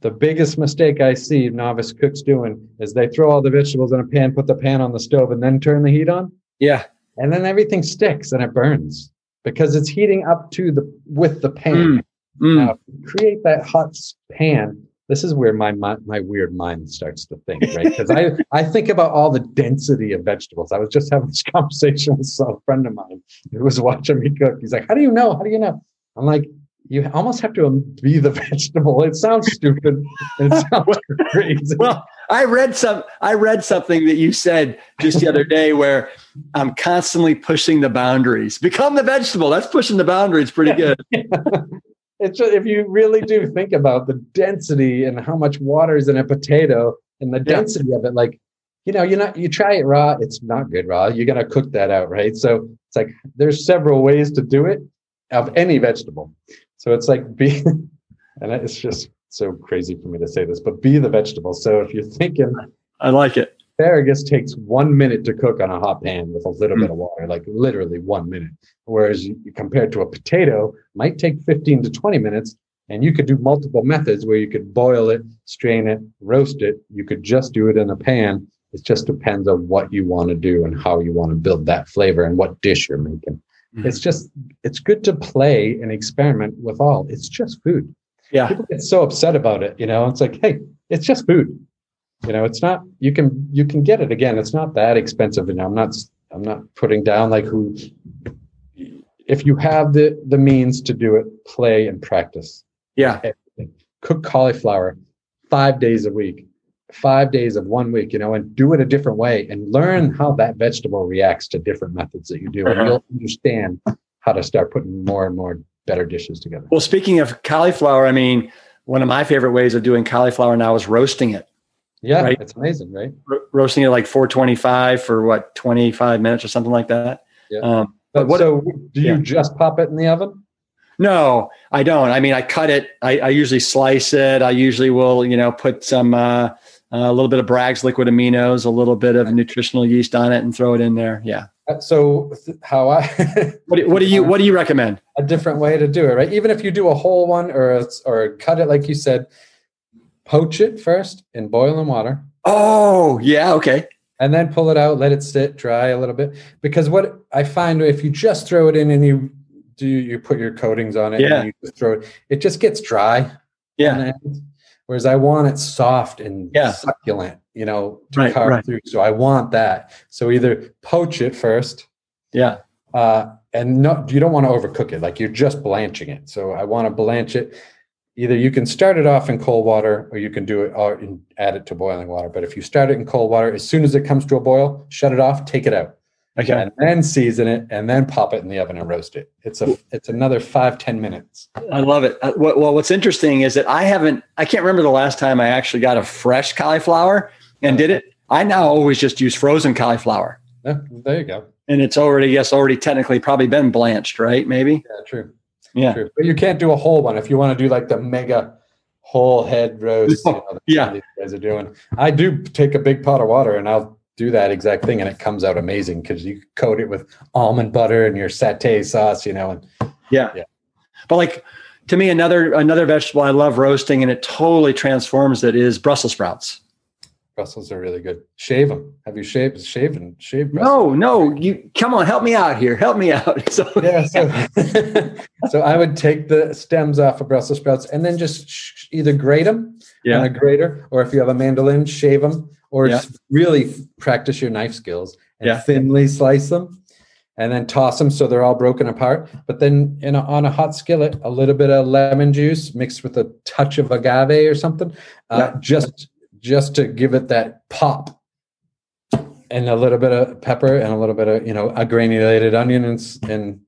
The biggest mistake I see novice cooks doing is they throw all the vegetables in a pan, put the pan on the stove, and then turn the heat on. Yeah. And then everything sticks and it burns because it's heating up to the with the pan. Mm. Mm. Now, create that hot pan this is where my my, my weird mind starts to think, right? Because I I think about all the density of vegetables. I was just having this conversation with a friend of mine who was watching me cook. He's like, "How do you know? How do you know?" I'm like, "You almost have to be the vegetable." It sounds stupid. It sounds crazy. Well, I read some. I read something that you said just the other day where I'm constantly pushing the boundaries. Become the vegetable. That's pushing the boundaries pretty good. it's just, if you really do think about the density and how much water is in a potato and the density of it, like you know, you're not you try it raw, it's not good raw. You're gonna cook that out, right? So it's like there's several ways to do it of any vegetable. So it's like be, and it's just so crazy for me to say this, but be the vegetable. So if you're thinking, I like it asparagus takes one minute to cook on a hot pan with a little mm. bit of water, like literally one minute. Whereas you, compared to a potato, might take 15 to 20 minutes. And you could do multiple methods where you could boil it, strain it, roast it. You could just do it in a pan. It just depends on what you want to do and how you want to build that flavor and what dish you're making. Mm. It's just, it's good to play and experiment with all. It's just food. Yeah. People get so upset about it. You know, it's like, hey, it's just food you know it's not you can you can get it again it's not that expensive and i'm not i'm not putting down like who if you have the the means to do it play and practice yeah Everything. cook cauliflower five days a week five days of one week you know and do it a different way and learn how that vegetable reacts to different methods that you do uh-huh. and you'll understand how to start putting more and more better dishes together well speaking of cauliflower i mean one of my favorite ways of doing cauliflower now is roasting it yeah, right? it's amazing, right? Ro- roasting it like 425 for what 25 minutes or something like that. Yeah. Um, but what, so, do you yeah. just pop it in the oven? No, I don't. I mean, I cut it. I, I usually slice it. I usually will, you know, put some uh, a little bit of Bragg's liquid aminos, a little bit of nutritional yeast on it, and throw it in there. Yeah. Uh, So how I What do, what do you What do you recommend? a different way to do it, right? Even if you do a whole one or a, or cut it like you said, poach it first in boiling water, Oh, yeah. Okay. and then pull it out, let it sit dry a little bit. Because what I find if you just throw it in and you do you put your coatings on it, Yeah. and you just throw it, it just gets dry. Yeah. On the end. Whereas I want it soft and Yeah. succulent, you know, to Right, carve right. through. So I want that. So either poach it first, Yeah. uh, and no, you don't want to overcook it. Like you're just blanching it. So I want to blanch it. Either you can start it off in cold water, or you can do it or add it to boiling water. But if you start it in cold water, as soon as it comes to a boil, shut it off, take it out, Okay. and then season it, and then pop it in the oven and roast it. It's a it's another five ten minutes. I love it. Uh, what, well, what's interesting is that I haven't. I can't remember the last time I actually got a fresh cauliflower and did it. I now always just use frozen cauliflower, Yeah, there you go. and it's already yes, already technically probably been blanched, right? Maybe. Yeah, true. Yeah. True. But you can't do a whole one if you want to do like the mega whole head roast. you know, that Yeah. these guys are doing. I do take a big pot of water and I'll do that exact thing, and it comes out amazing because you coat it with almond butter and your satay sauce, you know. And Yeah. Yeah. But like to me, another another vegetable I love roasting, and it totally transforms it is Brussels sprouts. Brussels are really good. Shave them. Have you shaved? Shaved and shaved. No, Brussels? no, you come on, help me out here. Help me out. So Yeah. So, so I would take the stems off of Brussels sprouts and then just sh- either grate them on a grater, or if you have a mandolin, shave them, or Yeah. just really practice your knife skills and Yeah. thinly slice them, and then toss them so they're all broken apart. But then in a, on a hot skillet, a little bit of lemon juice mixed with a touch of agave or something, uh, just just to give it that pop. And a little bit of pepper and a little bit of you know a granulated onion and, and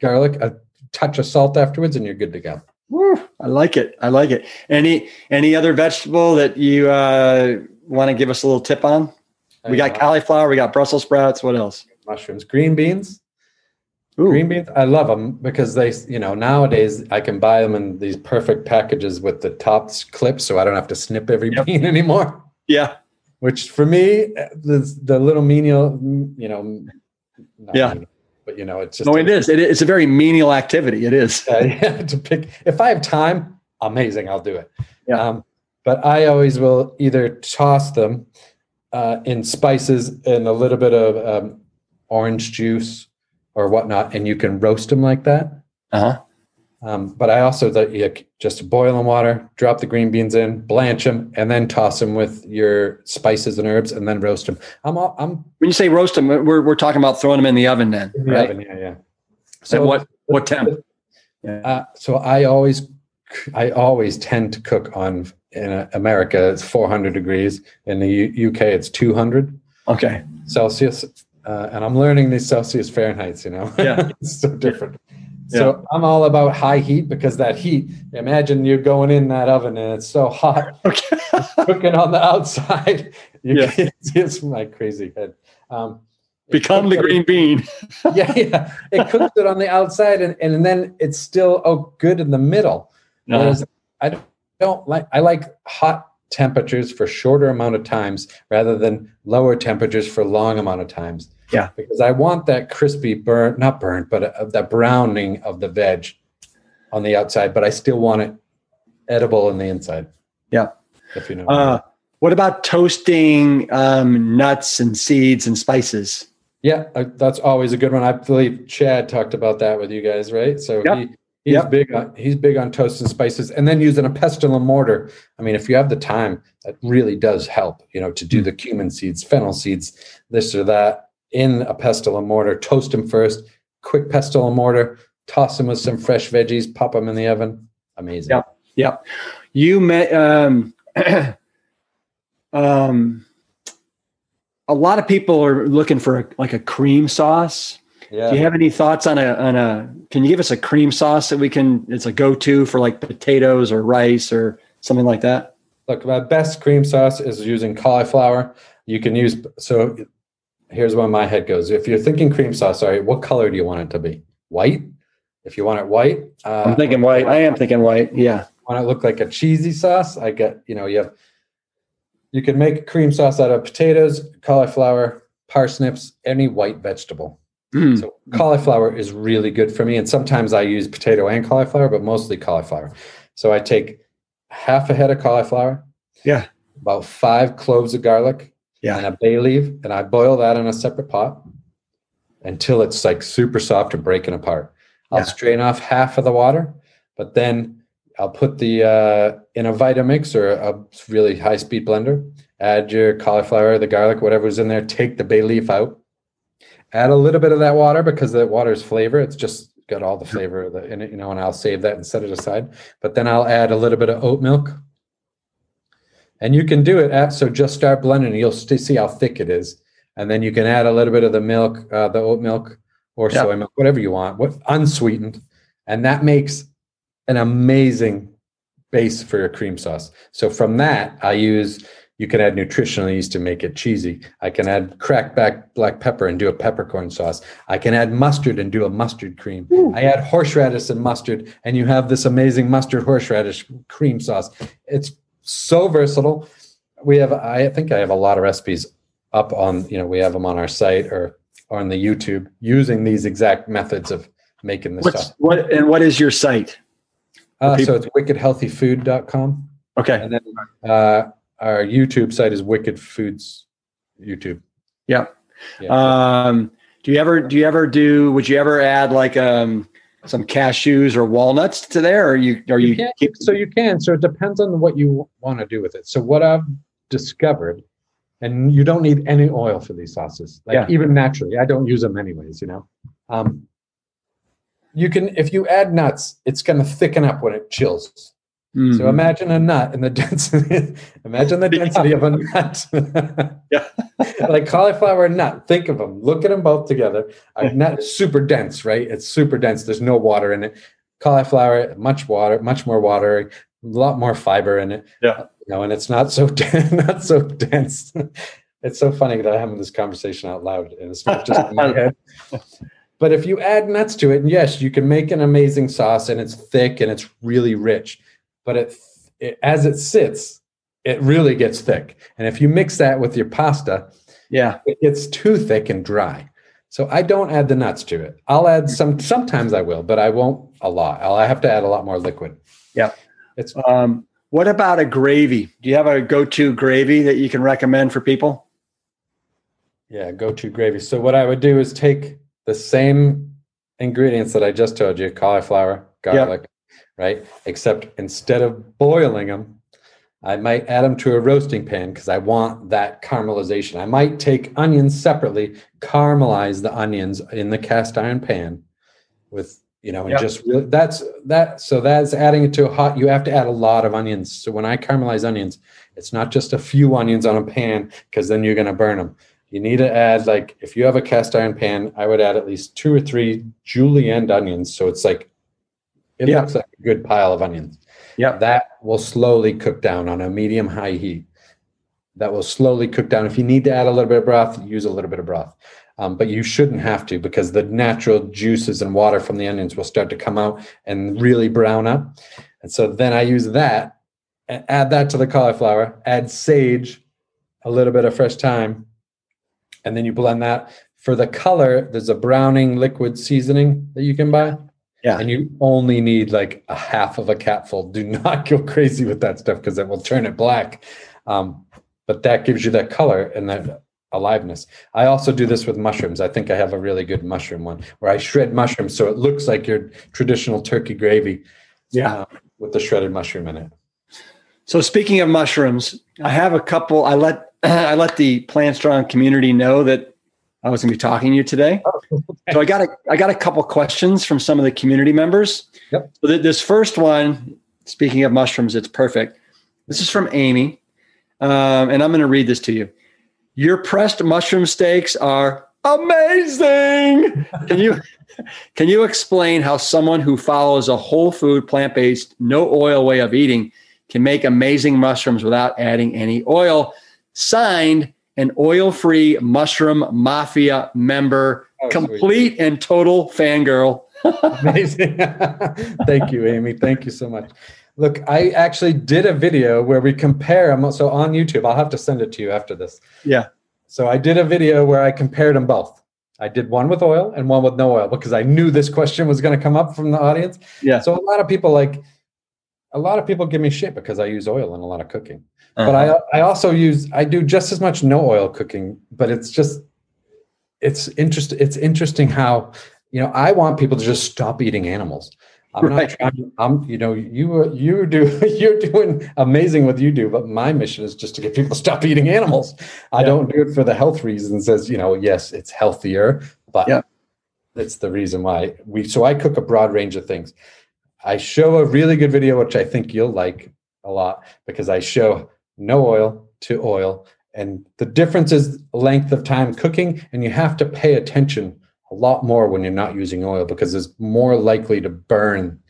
garlic, a touch of salt afterwards, and you're good to go. Woo, I like it. I like it. Any any other vegetable that you uh, want to give us a little tip on? We got cauliflower. We got Brussels sprouts. What else? mushrooms, green beans. Ooh, Green beans, I love them because they, you know, nowadays I can buy them in these perfect packages with the tops clipped, so I don't have to snip every Yep. bean anymore. yeah, Which for me, the the little menial, you know, Yeah. menial, but you know, it's just no, it is. It, it's a very menial activity. It is. uh, yeah, to pick. If I have time, amazing, I'll do it. Yeah. Um, but I always will either toss them uh, in spices and a little bit of um, orange juice or whatnot, and you can roast them like that. Uh huh. Um, but I also that you just boil in water, drop the green beans in, blanch them, and then toss them with your spices and herbs, and then roast them. I'm all, I'm When you say roast them, we're we're talking about throwing them in the oven, then, in the right? oven, yeah, yeah. So what what temp? Uh, so I always, I always tend to cook on in uh, America. It's 400 degrees. In the U- UK, it's 200 Okay. Celsius. Uh, and I'm learning these Celsius Fahrenheits. You know, Yeah. it's so different. So I'm all about high heat because that heat. Imagine you're going in that oven and it's so hot, Okay. cooking on the outside. You Yeah. can, it's my crazy head. Um, Become the green bean. yeah, yeah. It cooks it on the outside, and, and then it's still oh good in the middle. Uh-huh. Whereas I don't, don't like I like hot temperatures for shorter amount of times rather than lower temperatures for long amount of times. Yeah. because I want that crispy burn, not burnt, but uh, that browning of the veg on the outside, but I still want it edible on the inside. Yeah. if you know. what I mean. Uh, what about toasting um, nuts and seeds and spices? Yeah, uh, that's always a good one. I believe Chad talked about that with you guys, right? So Yep. he he's Yep. big on he's big on toast and spices, and then using a pestle and mortar. I mean, if you have the time, that really does help. You know, to do Hmm. the cumin seeds, fennel seeds, this or that in a pestle and mortar. Toast them first, quick pestle and mortar. Toss them with some fresh veggies. Pop them in the oven. Amazing. Yep. Yep. You met um, um, a lot of people are looking for a, like a cream sauce. Yeah. Do you have any thoughts on a on a? Can you give us a cream sauce that we can? It's a go to for like potatoes or rice or something like that. Look, my best cream sauce is using cauliflower. You can use so. Here's where my head goes. If you're thinking cream sauce, all right, what color do you want it to be? White. If you want it white, uh, I'm thinking white. I am thinking white. Yeah. Want it to look like a cheesy sauce? I get you know you have. You can make cream sauce out of potatoes, cauliflower, parsnips, any white vegetable. Mm. So cauliflower is really good for me. And sometimes I use potato and cauliflower, but mostly cauliflower. So I take half a head of cauliflower. Yeah. About five cloves of garlic. Yeah. And a bay leaf. And I boil that in a separate pot until it's like super soft and breaking apart. I'll Yeah. strain off half of the water, but then I'll put the uh, in a Vitamix or a really high speed blender. Add your cauliflower, the garlic, whatever's in there. Take the bay leaf out. Add a little bit of that water because the water's flavor. It's just got all the flavor of the- in it, you know. And I'll save that and set it aside. But then I'll add a little bit of oat milk. And you can do it at so just start blending. and You'll see how thick it is, and then you can add a little bit of the milk, uh, the oat milk or Yeah. soy milk, whatever you want, what unsweetened, and that makes an amazing base for your cream sauce. So from that, I use you can add nutritional yeast to make it cheesy. I can add cracked back black pepper and do a peppercorn sauce. I can add mustard and do a mustard cream. I add horseradish and mustard, and you have this amazing mustard horseradish cream sauce. It's so versatile. We have I think I have a lot of recipes up on, you know, we have them on our site or on the YouTube using these exact methods of making this What's stuff. what and what is your site? Uh, so it's wickedhealthyfood.com. Okay. And then uh, our YouTube site is Wicked Foods YouTube. Yeah. Yeah. Um, do you ever do you ever do would you ever add like um some cashews or walnuts to there or you or you, you keep so you can. So it depends on what you want to do with it. So what I've discovered, and you don't need any oil for these sauces. Like Yeah. even naturally, I don't use them anyways. You know, um, you can if you add nuts, it's going to thicken up when it chills. So Mhm. imagine a nut and the density. imagine the Yeah. density of a nut. Yeah. like cauliflower and nut. Think of them. Look at them both together. A nut is super dense, right? It's super dense. There's no water in it. Cauliflower, much water, much more water, a lot more fiber in it. Yeah. You know, and it's not so dense, not so dense. It's so funny that I'm having this conversation out loud and it's not just in my head. But if you add nuts to it, and yes, you can make an amazing sauce and it's thick and it's really rich. But it, it as it sits, it really gets thick. And if you mix that with your pasta, yeah. it gets too thick and dry. So I don't add the nuts to it. I'll add some. Sometimes I will, but I won't a lot. I'll I have to add a lot more liquid. Yeah. Um, what about a gravy? Do you have a go-to gravy that you can recommend for people? Yeah, go to gravy. So what I would do is take the same ingredients that I just told you: cauliflower, garlic, right? Except instead of boiling them, I might add them to a roasting pan because I want that caramelization. I might take onions separately, caramelize the onions in the cast iron pan with you know, and Yep. just really, that's that. So that's adding it to a hot. You have to add a lot of onions. So when I caramelize onions, it's not just a few onions on a pan because then you're going to burn them. You need to add like if you have a cast iron pan, I would add at least two or three julienne onions. So it's like it Yeah. looks like a good pile of onions. Yeah. That will slowly cook down on a medium high heat. That will slowly cook down. If you need to add a little bit of broth, use a little bit of broth. Um, but you shouldn't have to because the natural juices and water from the onions will start to come out and really brown up. And so then I use that and add that to the cauliflower, add sage, a little bit of fresh thyme, and then you blend that. For the color, there's a browning liquid seasoning that you can buy. Yeah. And you only need like a half of a capful. Do not go crazy with that stuff because it will turn it black. Um, but that gives you that color and that aliveness. I also do this with mushrooms. I think I have a really good mushroom one where I shred mushrooms so it looks like your traditional turkey gravy Yeah. uh, with the shredded mushroom in it. So speaking of mushrooms, I have a couple. I let I let the Plant Strong community know that I was going to be talking to you today. So I got a I got a couple questions from some of the community members. Yep. So th- this first one, speaking of mushrooms, it's perfect. This is from Amy, um, and I'm going to read this to you. Your pressed mushroom steaks are amazing. Can you can you explain how someone who follows a whole food, plant based, no oil way of eating can make amazing mushrooms without adding any oil? Signed, an oil free mushroom mafia member, Oh, sweet. complete and total fangirl. Amazing. Thank you, Amy. Thank you so much. Look, I actually did a video where we compare them. So on YouTube, I'll have to send it to you after this. Yeah. So I did a video where I compared them both. I did one with oil and one with no oil because I knew this question was going to come up from the audience. Yeah. So a lot of people like, a lot of people give me shit because I use oil in a lot of cooking. Uh-huh. But I I also use I do just as much no oil cooking, but it's just it's interesting. It's interesting how you know I want people to just stop eating animals. I'm Right. not trying. I'm you know you you do you're doing amazing what you do, but my mission is just to get people to stop eating animals. I Yeah. don't do it for the health reasons. As you know, yes, it's healthier, but Yeah. it's the reason why we. So I cook a broad range of things. I show a really good video, which I think you'll like a lot, because I show no oil to oil, and the difference is length of time cooking, and you have to pay attention a lot more when you're not using oil because it's more likely to burn.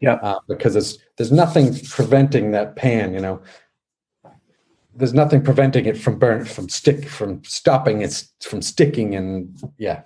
Yeah. Uh, because it's there's nothing preventing that pan, you know. There's nothing preventing it from burn from stick from stopping it's from sticking and yeah,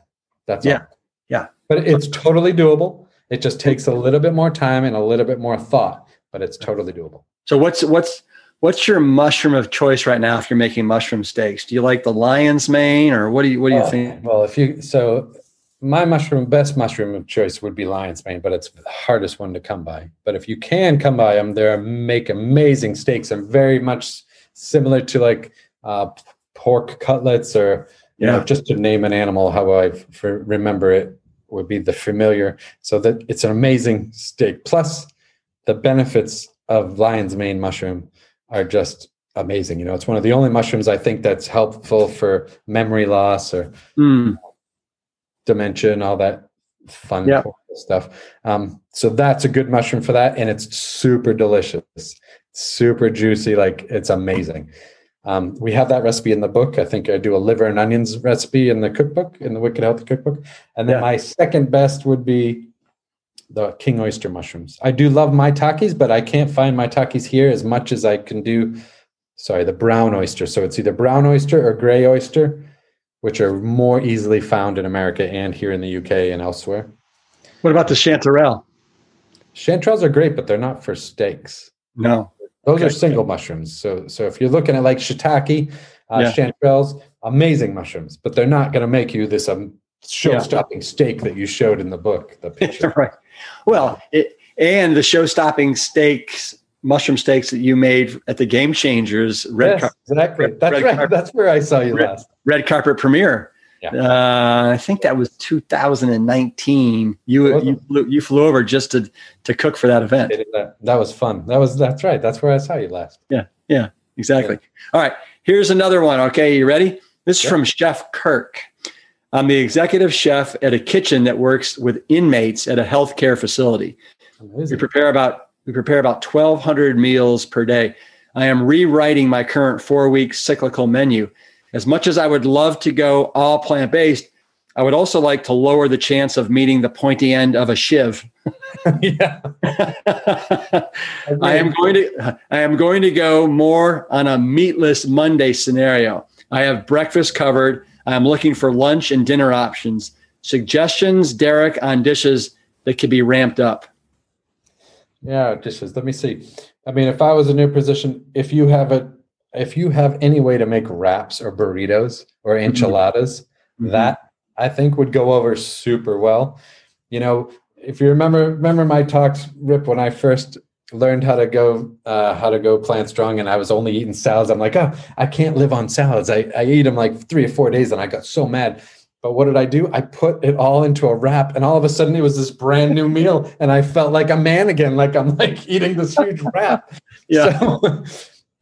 that's Yeah. all. Yeah. But it's totally doable. It just takes a little bit more time and a little bit more thought, but it's totally doable. So what's what's what's your mushroom of choice right now if you're making mushroom steaks? Do you like the lion's mane or what do you what do you Well, think? Well, if you so my mushroom best mushroom of choice would be lion's mane, but it's the hardest one to come by. But if you can come by them, they make amazing steaks and very much similar to like uh, pork cutlets or you know Yeah. just to name an animal how I f- remember it would be the familiar. So that it's an amazing steak. Plus the benefits of lion's mane mushroom are just amazing. You know, it's one of the only mushrooms I think that's helpful for memory loss or Mm, dementia and all that fun Yeah. stuff. Um, so that's a good mushroom for that, and it's super delicious, super juicy. Like it's amazing. Um, we have that recipe in the book. I think I do a liver and onions recipe in the cookbook, in the Wicked Healthy Cookbook. And then Yeah. my second best would be the king oyster mushrooms. I do love maitakes, but I can't find maitakes here as much as I can do. Sorry, the brown oyster. So it's either brown oyster or gray oyster, which are more easily found in America and here in the UK and elsewhere. what about the chanterelle? Chanterelles are great, but they're not for steaks. No. Those are Okay. single mushrooms. So, so if you're looking at like shiitake, uh, Yeah. chanterelles, amazing mushrooms, but they're not going to make you this um, show-stopping steak that you showed in the book. The picture. right. Well, it, and the show-stopping steaks, mushroom steaks that you made at the Game Changers red yes, car- exactly. red- That's red right. carpet. That's where I saw you Red- last. red carpet premiere. Yeah. Uh, I think that was 2019. You you flew, you flew over just to to cook for that event. That, that was fun. That was that's right. That's where I saw you last. Yeah. Yeah. Exactly. All right. Here's another one. Okay, you ready? This is Yeah. from Chef Kirk. I'm the executive chef at a kitchen that works with inmates at a healthcare facility. We prepare about we prepare about 1,200 meals per day. I am rewriting my current four week cyclical menu. As much as I would love to go all plant based, I would also like to lower the chance of meeting the pointy end of a shiv. yeah. I am going to I am going to go more on a meatless Monday scenario. I have breakfast covered. I am looking for lunch and dinner options. Suggestions, Derek, on dishes that could be ramped up. Yeah, dishes. Let me see. I mean, if I was in your position, if you have a, if you have any way to make wraps or burritos or enchiladas, Mhm. that I think would go over super well. You know, if you remember, remember my talks, Rip, when I first learned how to go, uh, how to go plant strong, and I was only eating salads. I'm like, oh, I can't live on salads. I, I eat them like three or four days, and I got so mad. But what did I do? I put it all into a wrap, and all of a sudden it was this brand new meal, and I felt like a man again, like I'm like eating this huge wrap. Yeah. So,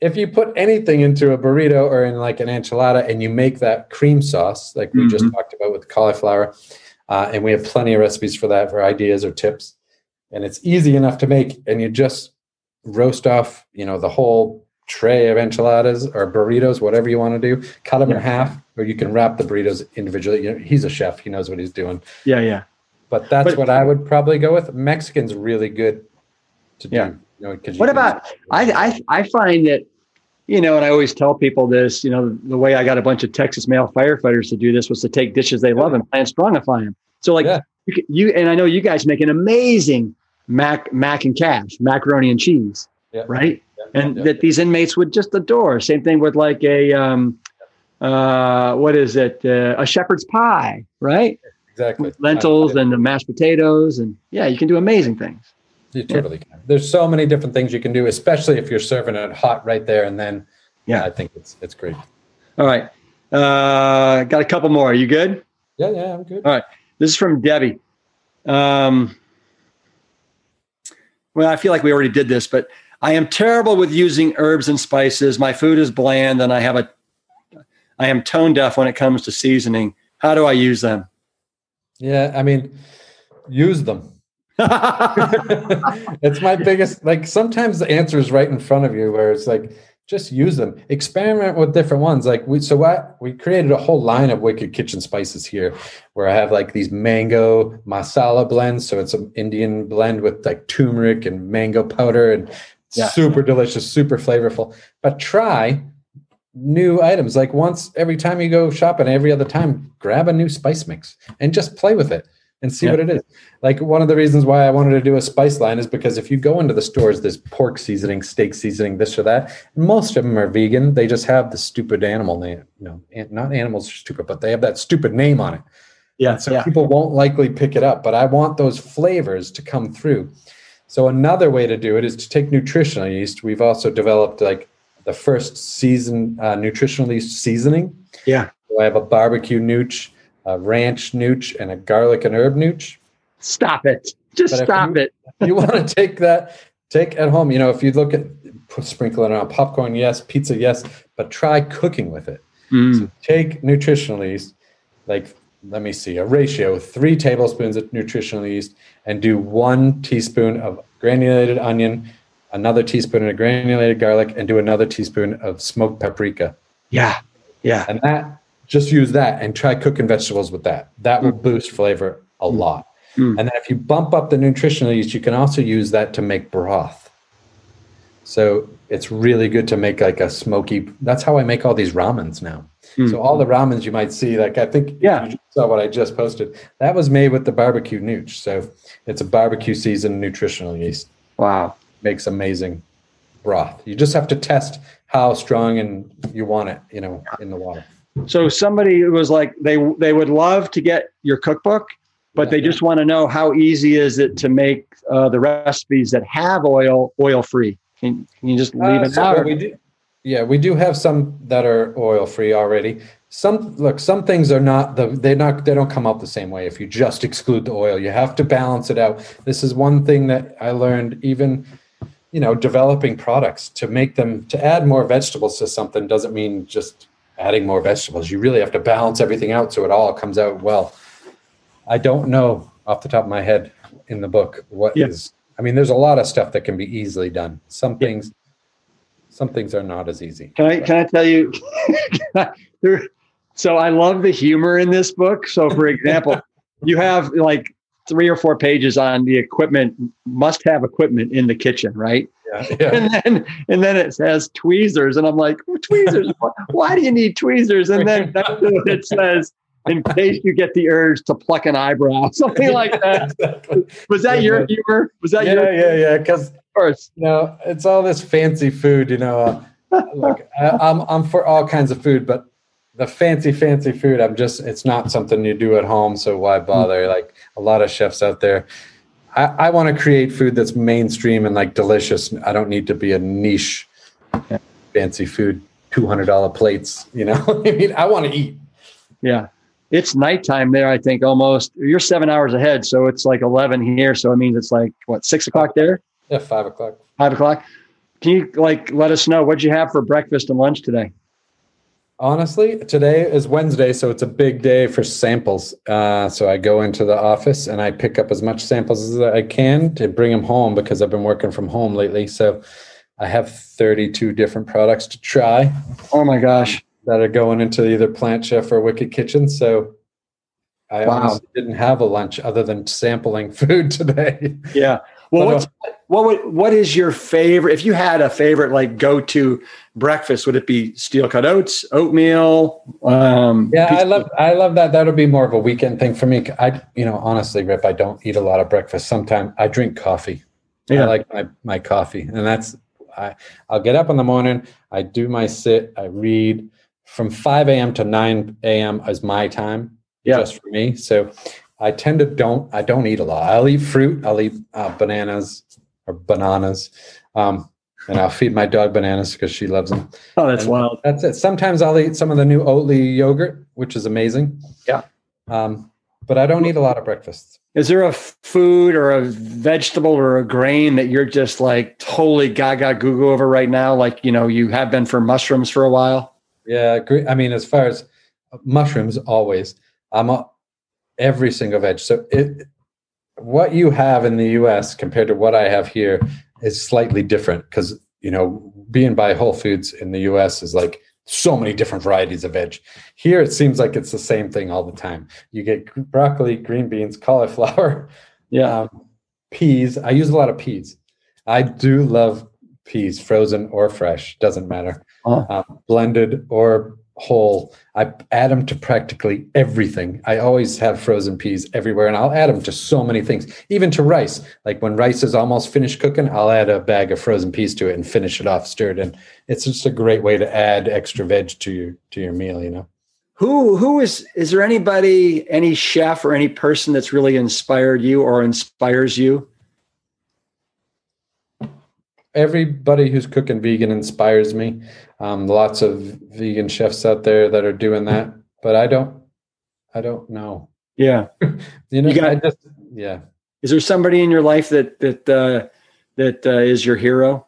if you put anything into a burrito or in like an enchilada, and you make that cream sauce, like we just Mhm. talked about with cauliflower, uh, and we have plenty of recipes for that for ideas or tips, and it's easy enough to make, and you just roast off, you know, the whole tray of enchiladas or burritos, whatever you want to do, cut them Yeah. in half, or you can wrap the burritos individually. You know, he's a chef; he knows what he's doing. Yeah, yeah. But that's But- what I would probably go with. Mexican's really good to do. Yeah. You know, 'cause What about I, I I find that you know, and I always tell people this. You know, the way I got a bunch of Texas male firefighters to do this was to take dishes they love and plant strongify them. So like Yeah. you, you and I know you guys make an amazing mac mac and cash macaroni and cheese, Yeah. right? Yeah, And that these inmates would just adore. Same thing with like a um, uh, what is it? Uh, a shepherd's pie, right? Exactly. With lentils and the mashed potatoes, and yeah, you can do amazing things. You totally can. There's so many different things you can do, especially if you're serving it hot right there and then. Yeah. I think it's it's great. All right, uh, got a couple more. Are you good? Yeah, yeah, I'm good. All right. This is from Debbie. Um, well, I feel like we already did this, but I am terrible with using herbs and spices. My food is bland, and I have a I am tone deaf when it comes to seasoning. How do I use them? Yeah, I mean, use them. it's my biggest like sometimes the answer is right in front of you where it's like just use them. Experiment with different ones. Like we so what we created a whole line of wicked kitchen spices here where i have like these mango masala blends. So it's an indian blend with like turmeric and mango powder and Yeah. super delicious super flavorful. But try new items. Like once every time you go shopping every other time grab a new spice mix and just play with it and see Yeah. what it is like one of the reasons why I wanted to do a spice line is because if you go into the stores, there's pork seasoning, steak seasoning, this or that. And most of them are vegan. They just have the stupid animal name. No, not animals are stupid, but they have that stupid name on it. yeah, So people won't likely pick it up. But I want those flavors to come through. So another way to do it is to take nutritional yeast. We've also developed like the first season uh, nutritional yeast seasoning. yeah. So I have a barbecue nooch, a ranch nooch, and a garlic and herb nooch Stop it. Just stop you- it. you want to take that take at home you know if you look at it on popcorn yes pizza yes but try cooking with it Mm. take nutritional yeast like let me see a ratio three tablespoons of nutritional yeast and do one teaspoon of granulated onion another teaspoon of granulated garlic and do another teaspoon of smoked paprika Yeah, yeah. and that just use that and try cooking vegetables with that. That will boost flavor a lot. Mm. and then if you bump up the nutritional yeast you can also use that to make broth. So it's really good to make like a smoky that's how i make all these ramens now. Mm. so all the ramens you might see like i think Yeah. you saw what i just posted. That was made with the barbecue nooch so it's a barbecue seasoned nutritional yeast. Wow. makes amazing broth. You just have to test how strong and you want it you know in the water So somebody was like, they they would love to get your cookbook, but they just want to know how easy is it to make uh, the recipes that have oil oil free. Can, can you just leave Uh, it so out? we do, yeah, we do have some that are oil free already. Some look, some things are not the they're not they don't come out the same way if you just exclude the oil. You have to balance it out. This is one thing that I learned even you know developing products to make them to add more vegetables to something doesn't mean just adding more vegetables. You really have to balance everything out so it all comes out well. I don't know off the top of my head in the book what is. Yeah. I mean, there's a lot of stuff that can be easily done. Some things, some things are not as easy. Can I can I tell you? there- so I love the humor in this book. So for example, you have like three or four pages on the equipment must have equipment in the kitchen, right? Yeah, yeah. And then and then it says tweezers, and I'm like tweezers. why- do you need tweezers? And then it, says in case you get the urge to pluck an eyebrow, something like that. exactly. Was that your humor? Was that Yeah, your yeah, yeah. Because first? you know, it's all this fancy food. You know, uh, look, I, I'm I'm for all kinds of food, but the fancy, fancy food, I'm just it's not something you do at home. So why bother? Like a lot of chefs out there. I, I want to create food that's mainstream and like delicious. I don't need to be a niche, fancy food, two hundred dollar plates. You know, I mean, I want to eat. Yeah. It's nighttime there, I think almost. You're seven hours ahead. So it's like 11 here. So it means it's like, what, six o'clock there? Yeah, five o'clock. Five o'clock? Can you like let us know what'd you have for breakfast and lunch today? Honestly, today is Wednesday, so it's a big day for samples. Uh, so I go into the office and I pick up as much samples as I can to bring them home because I've been working from home lately. So I have 32 different products to try Oh my gosh. that are going into either Plant Chef or Wicked Kitchen. So I Wow. honestly didn't have a lunch other than sampling food today. Yeah. Well, But, uh, what's, what would, what is your favorite? If you had a favorite, like go to breakfast, would it be steel cut oats, oatmeal? Um, Yeah, I love I love that. That'll be more of a weekend thing for me. I you know honestly, Rip, I don't eat a lot of breakfast. Sometimes I drink coffee. Yeah. I like my my coffee, and that's I I'll get up in the morning. I do my sit. I read from 5 a.m. to 9 a.m. is my time Yeah. just for me. So I tend to don't I don't eat a lot. I'll eat fruit. I'll eat uh, bananas or bananas, um, and I'll feed my dog bananas because she loves them. Oh, that's And wild. That's it. Sometimes I'll eat some of the new Oatly yogurt, which is amazing. Yeah. Um, but I don't eat a lot of breakfast. Is there a food or a vegetable or a grain that you're just like totally gaga goo goo over right now? Like, you know, you have been for mushrooms for a while? Yeah, gre- I mean, as far as mushrooms, always I'm a, every single veg. So it, what you have in the U.S. compared to what I have here is slightly different because you know being by Whole Foods in the U.S. is like so many different varieties of veg. Here it seems like it's the same thing all the time. You get broccoli, green beans, cauliflower, Yeah. um, peas. I use a lot of peas. I do love peas, frozen or fresh, doesn't matter. Um, blended or whole. I add them to practically everything. I always have frozen peas everywhere, and I'll add them to so many things, even to rice. Like when rice is almost finished cooking, I'll add a bag of frozen peas to it and finish it off stirred. And it's just a great way to add extra veg to your to your meal. You know. Who who is is there anybody, any chef or any person that's really inspired you or inspires you? everybody who's cooking vegan inspires me. Um, lots of vegan chefs out there that are doing that, but I don't, I don't know. Yeah. You know, You got- I just, yeah. Is there somebody in your life that that uh, that uh, is your hero?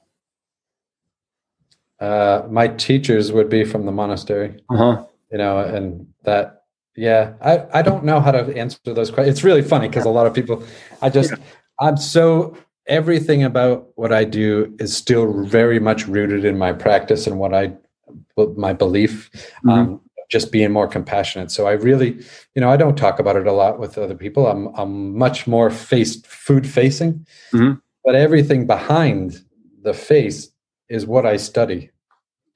Uh, my teachers would be from the monastery, Uh huh. you know, and that, yeah, I, I don't know how to answer those questions. It's really funny because a lot of people, I just, I'm so, everything about what I do is still very much rooted in my practice and what I, my belief, um, just being more compassionate. So I really, you know, I don't talk about it a lot with other people. I'm, I'm much more faced food facing, Mhm. but everything behind the face is what I study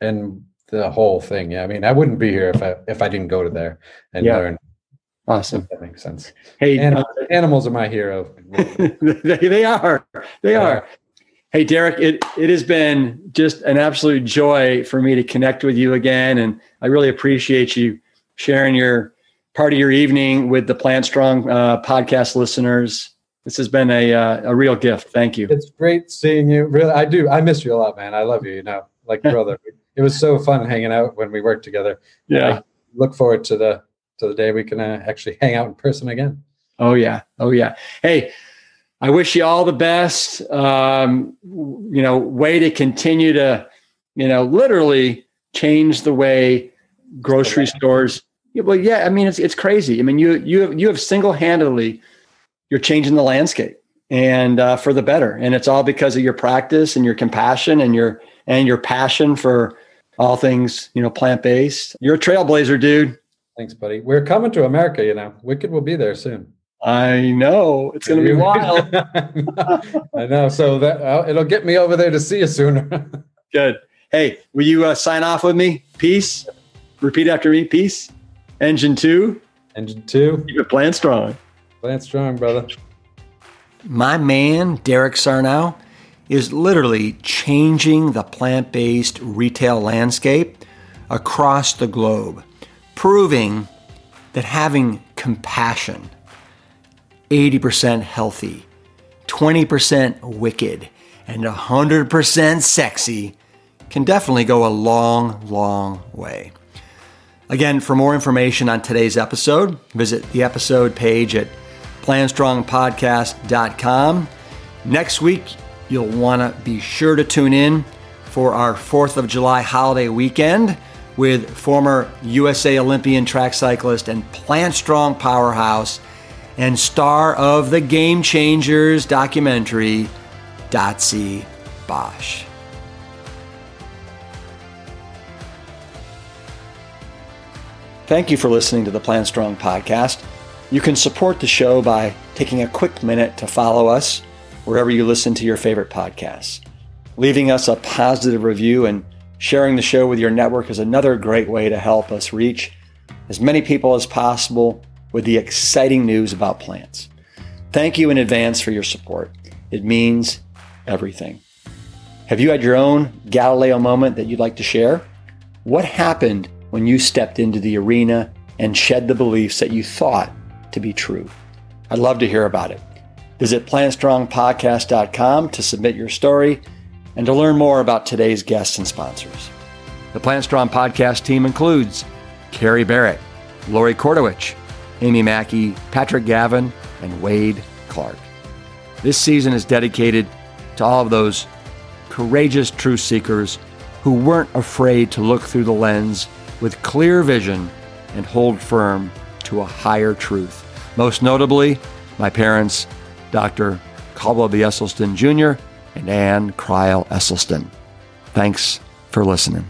and the whole thing. Yeah. I mean, I wouldn't be here if I, if I didn't go to there and Yeah. learn. Awesome. That makes sense. Hey, uh, Animals, animals are my hero. they, they are. They are. Hey, Derek, it, it has been just an absolute joy for me to connect with you again. And I really appreciate you sharing your part of your evening with the Plant Strong uh, podcast listeners. This has been a, uh, a real gift. Thank you. It's great seeing you. Really, I do. I miss you a lot, man. I love you. You know, like brother. It was so fun hanging out when we worked together. Yeah. Look forward to the to the day we can uh, actually hang out in person again. Oh yeah. Oh yeah. Hey, I wish you all the best. Um, you know, way to continue to, you know, literally change the way grocery stores. Yeah, well, yeah. I mean, it's it's crazy. I mean, you you have you have single handedly, you're changing the landscape and uh, for the better. And it's all because of your practice and your compassion and your and your passion for all things you know plant based. You're a trailblazer, dude. Thanks, buddy. We're coming to America. You know, Wicked will be there soon. I know it's going to be wild. I know. So that uh, it'll get me over there to see you sooner. Good. Hey, will you uh, sign off with me? Peace. Repeat after me. Peace. Engine two. Engine two, Keep it plant strong. plant strong, brother. My man, Derek Sarno, is literally changing the plant based retail landscape across the globe, proving that having compassion, 80% healthy, 20% wicked, and 100% sexy can definitely go a long, long way. Again, for more information on today's episode, visit the episode page at planstrongpodcast.com. Next week, you'll want to be sure to tune in for our 4th of July holiday weekend with former USA Olympian track cyclist and Plant Strong powerhouse and star of the Game Changers documentary, Dotsie Bausch. Thank you for listening to the Plant Strong podcast. You can support the show by taking a quick minute to follow us wherever you listen to your favorite podcasts. Leaving us a positive review and sharing the show with your network is another great way to help us reach as many people as possible with the exciting news about plants. Thank you in advance for your support. It means everything. Have you had your own Galileo moment that you'd like to share? What happened when you stepped into the arena and shed the beliefs that you thought to be true? I'd love to hear about it. Visit plantstrongpodcast.com to submit your story and to learn more about today's guests and sponsors. The Plant Strong podcast team includes Carrie Barrett, Lori Kordowich, Amy Mackey, Patrick Gavin, and Wade Clark. This season is dedicated to all of those courageous truth seekers who weren't afraid to look through the lens with clear vision and hold firm to a higher truth. Most notably, my parents, Dr. Caldwell B. Esselstyn Jr. and Ann Crile Esselstyn. Thanks for listening.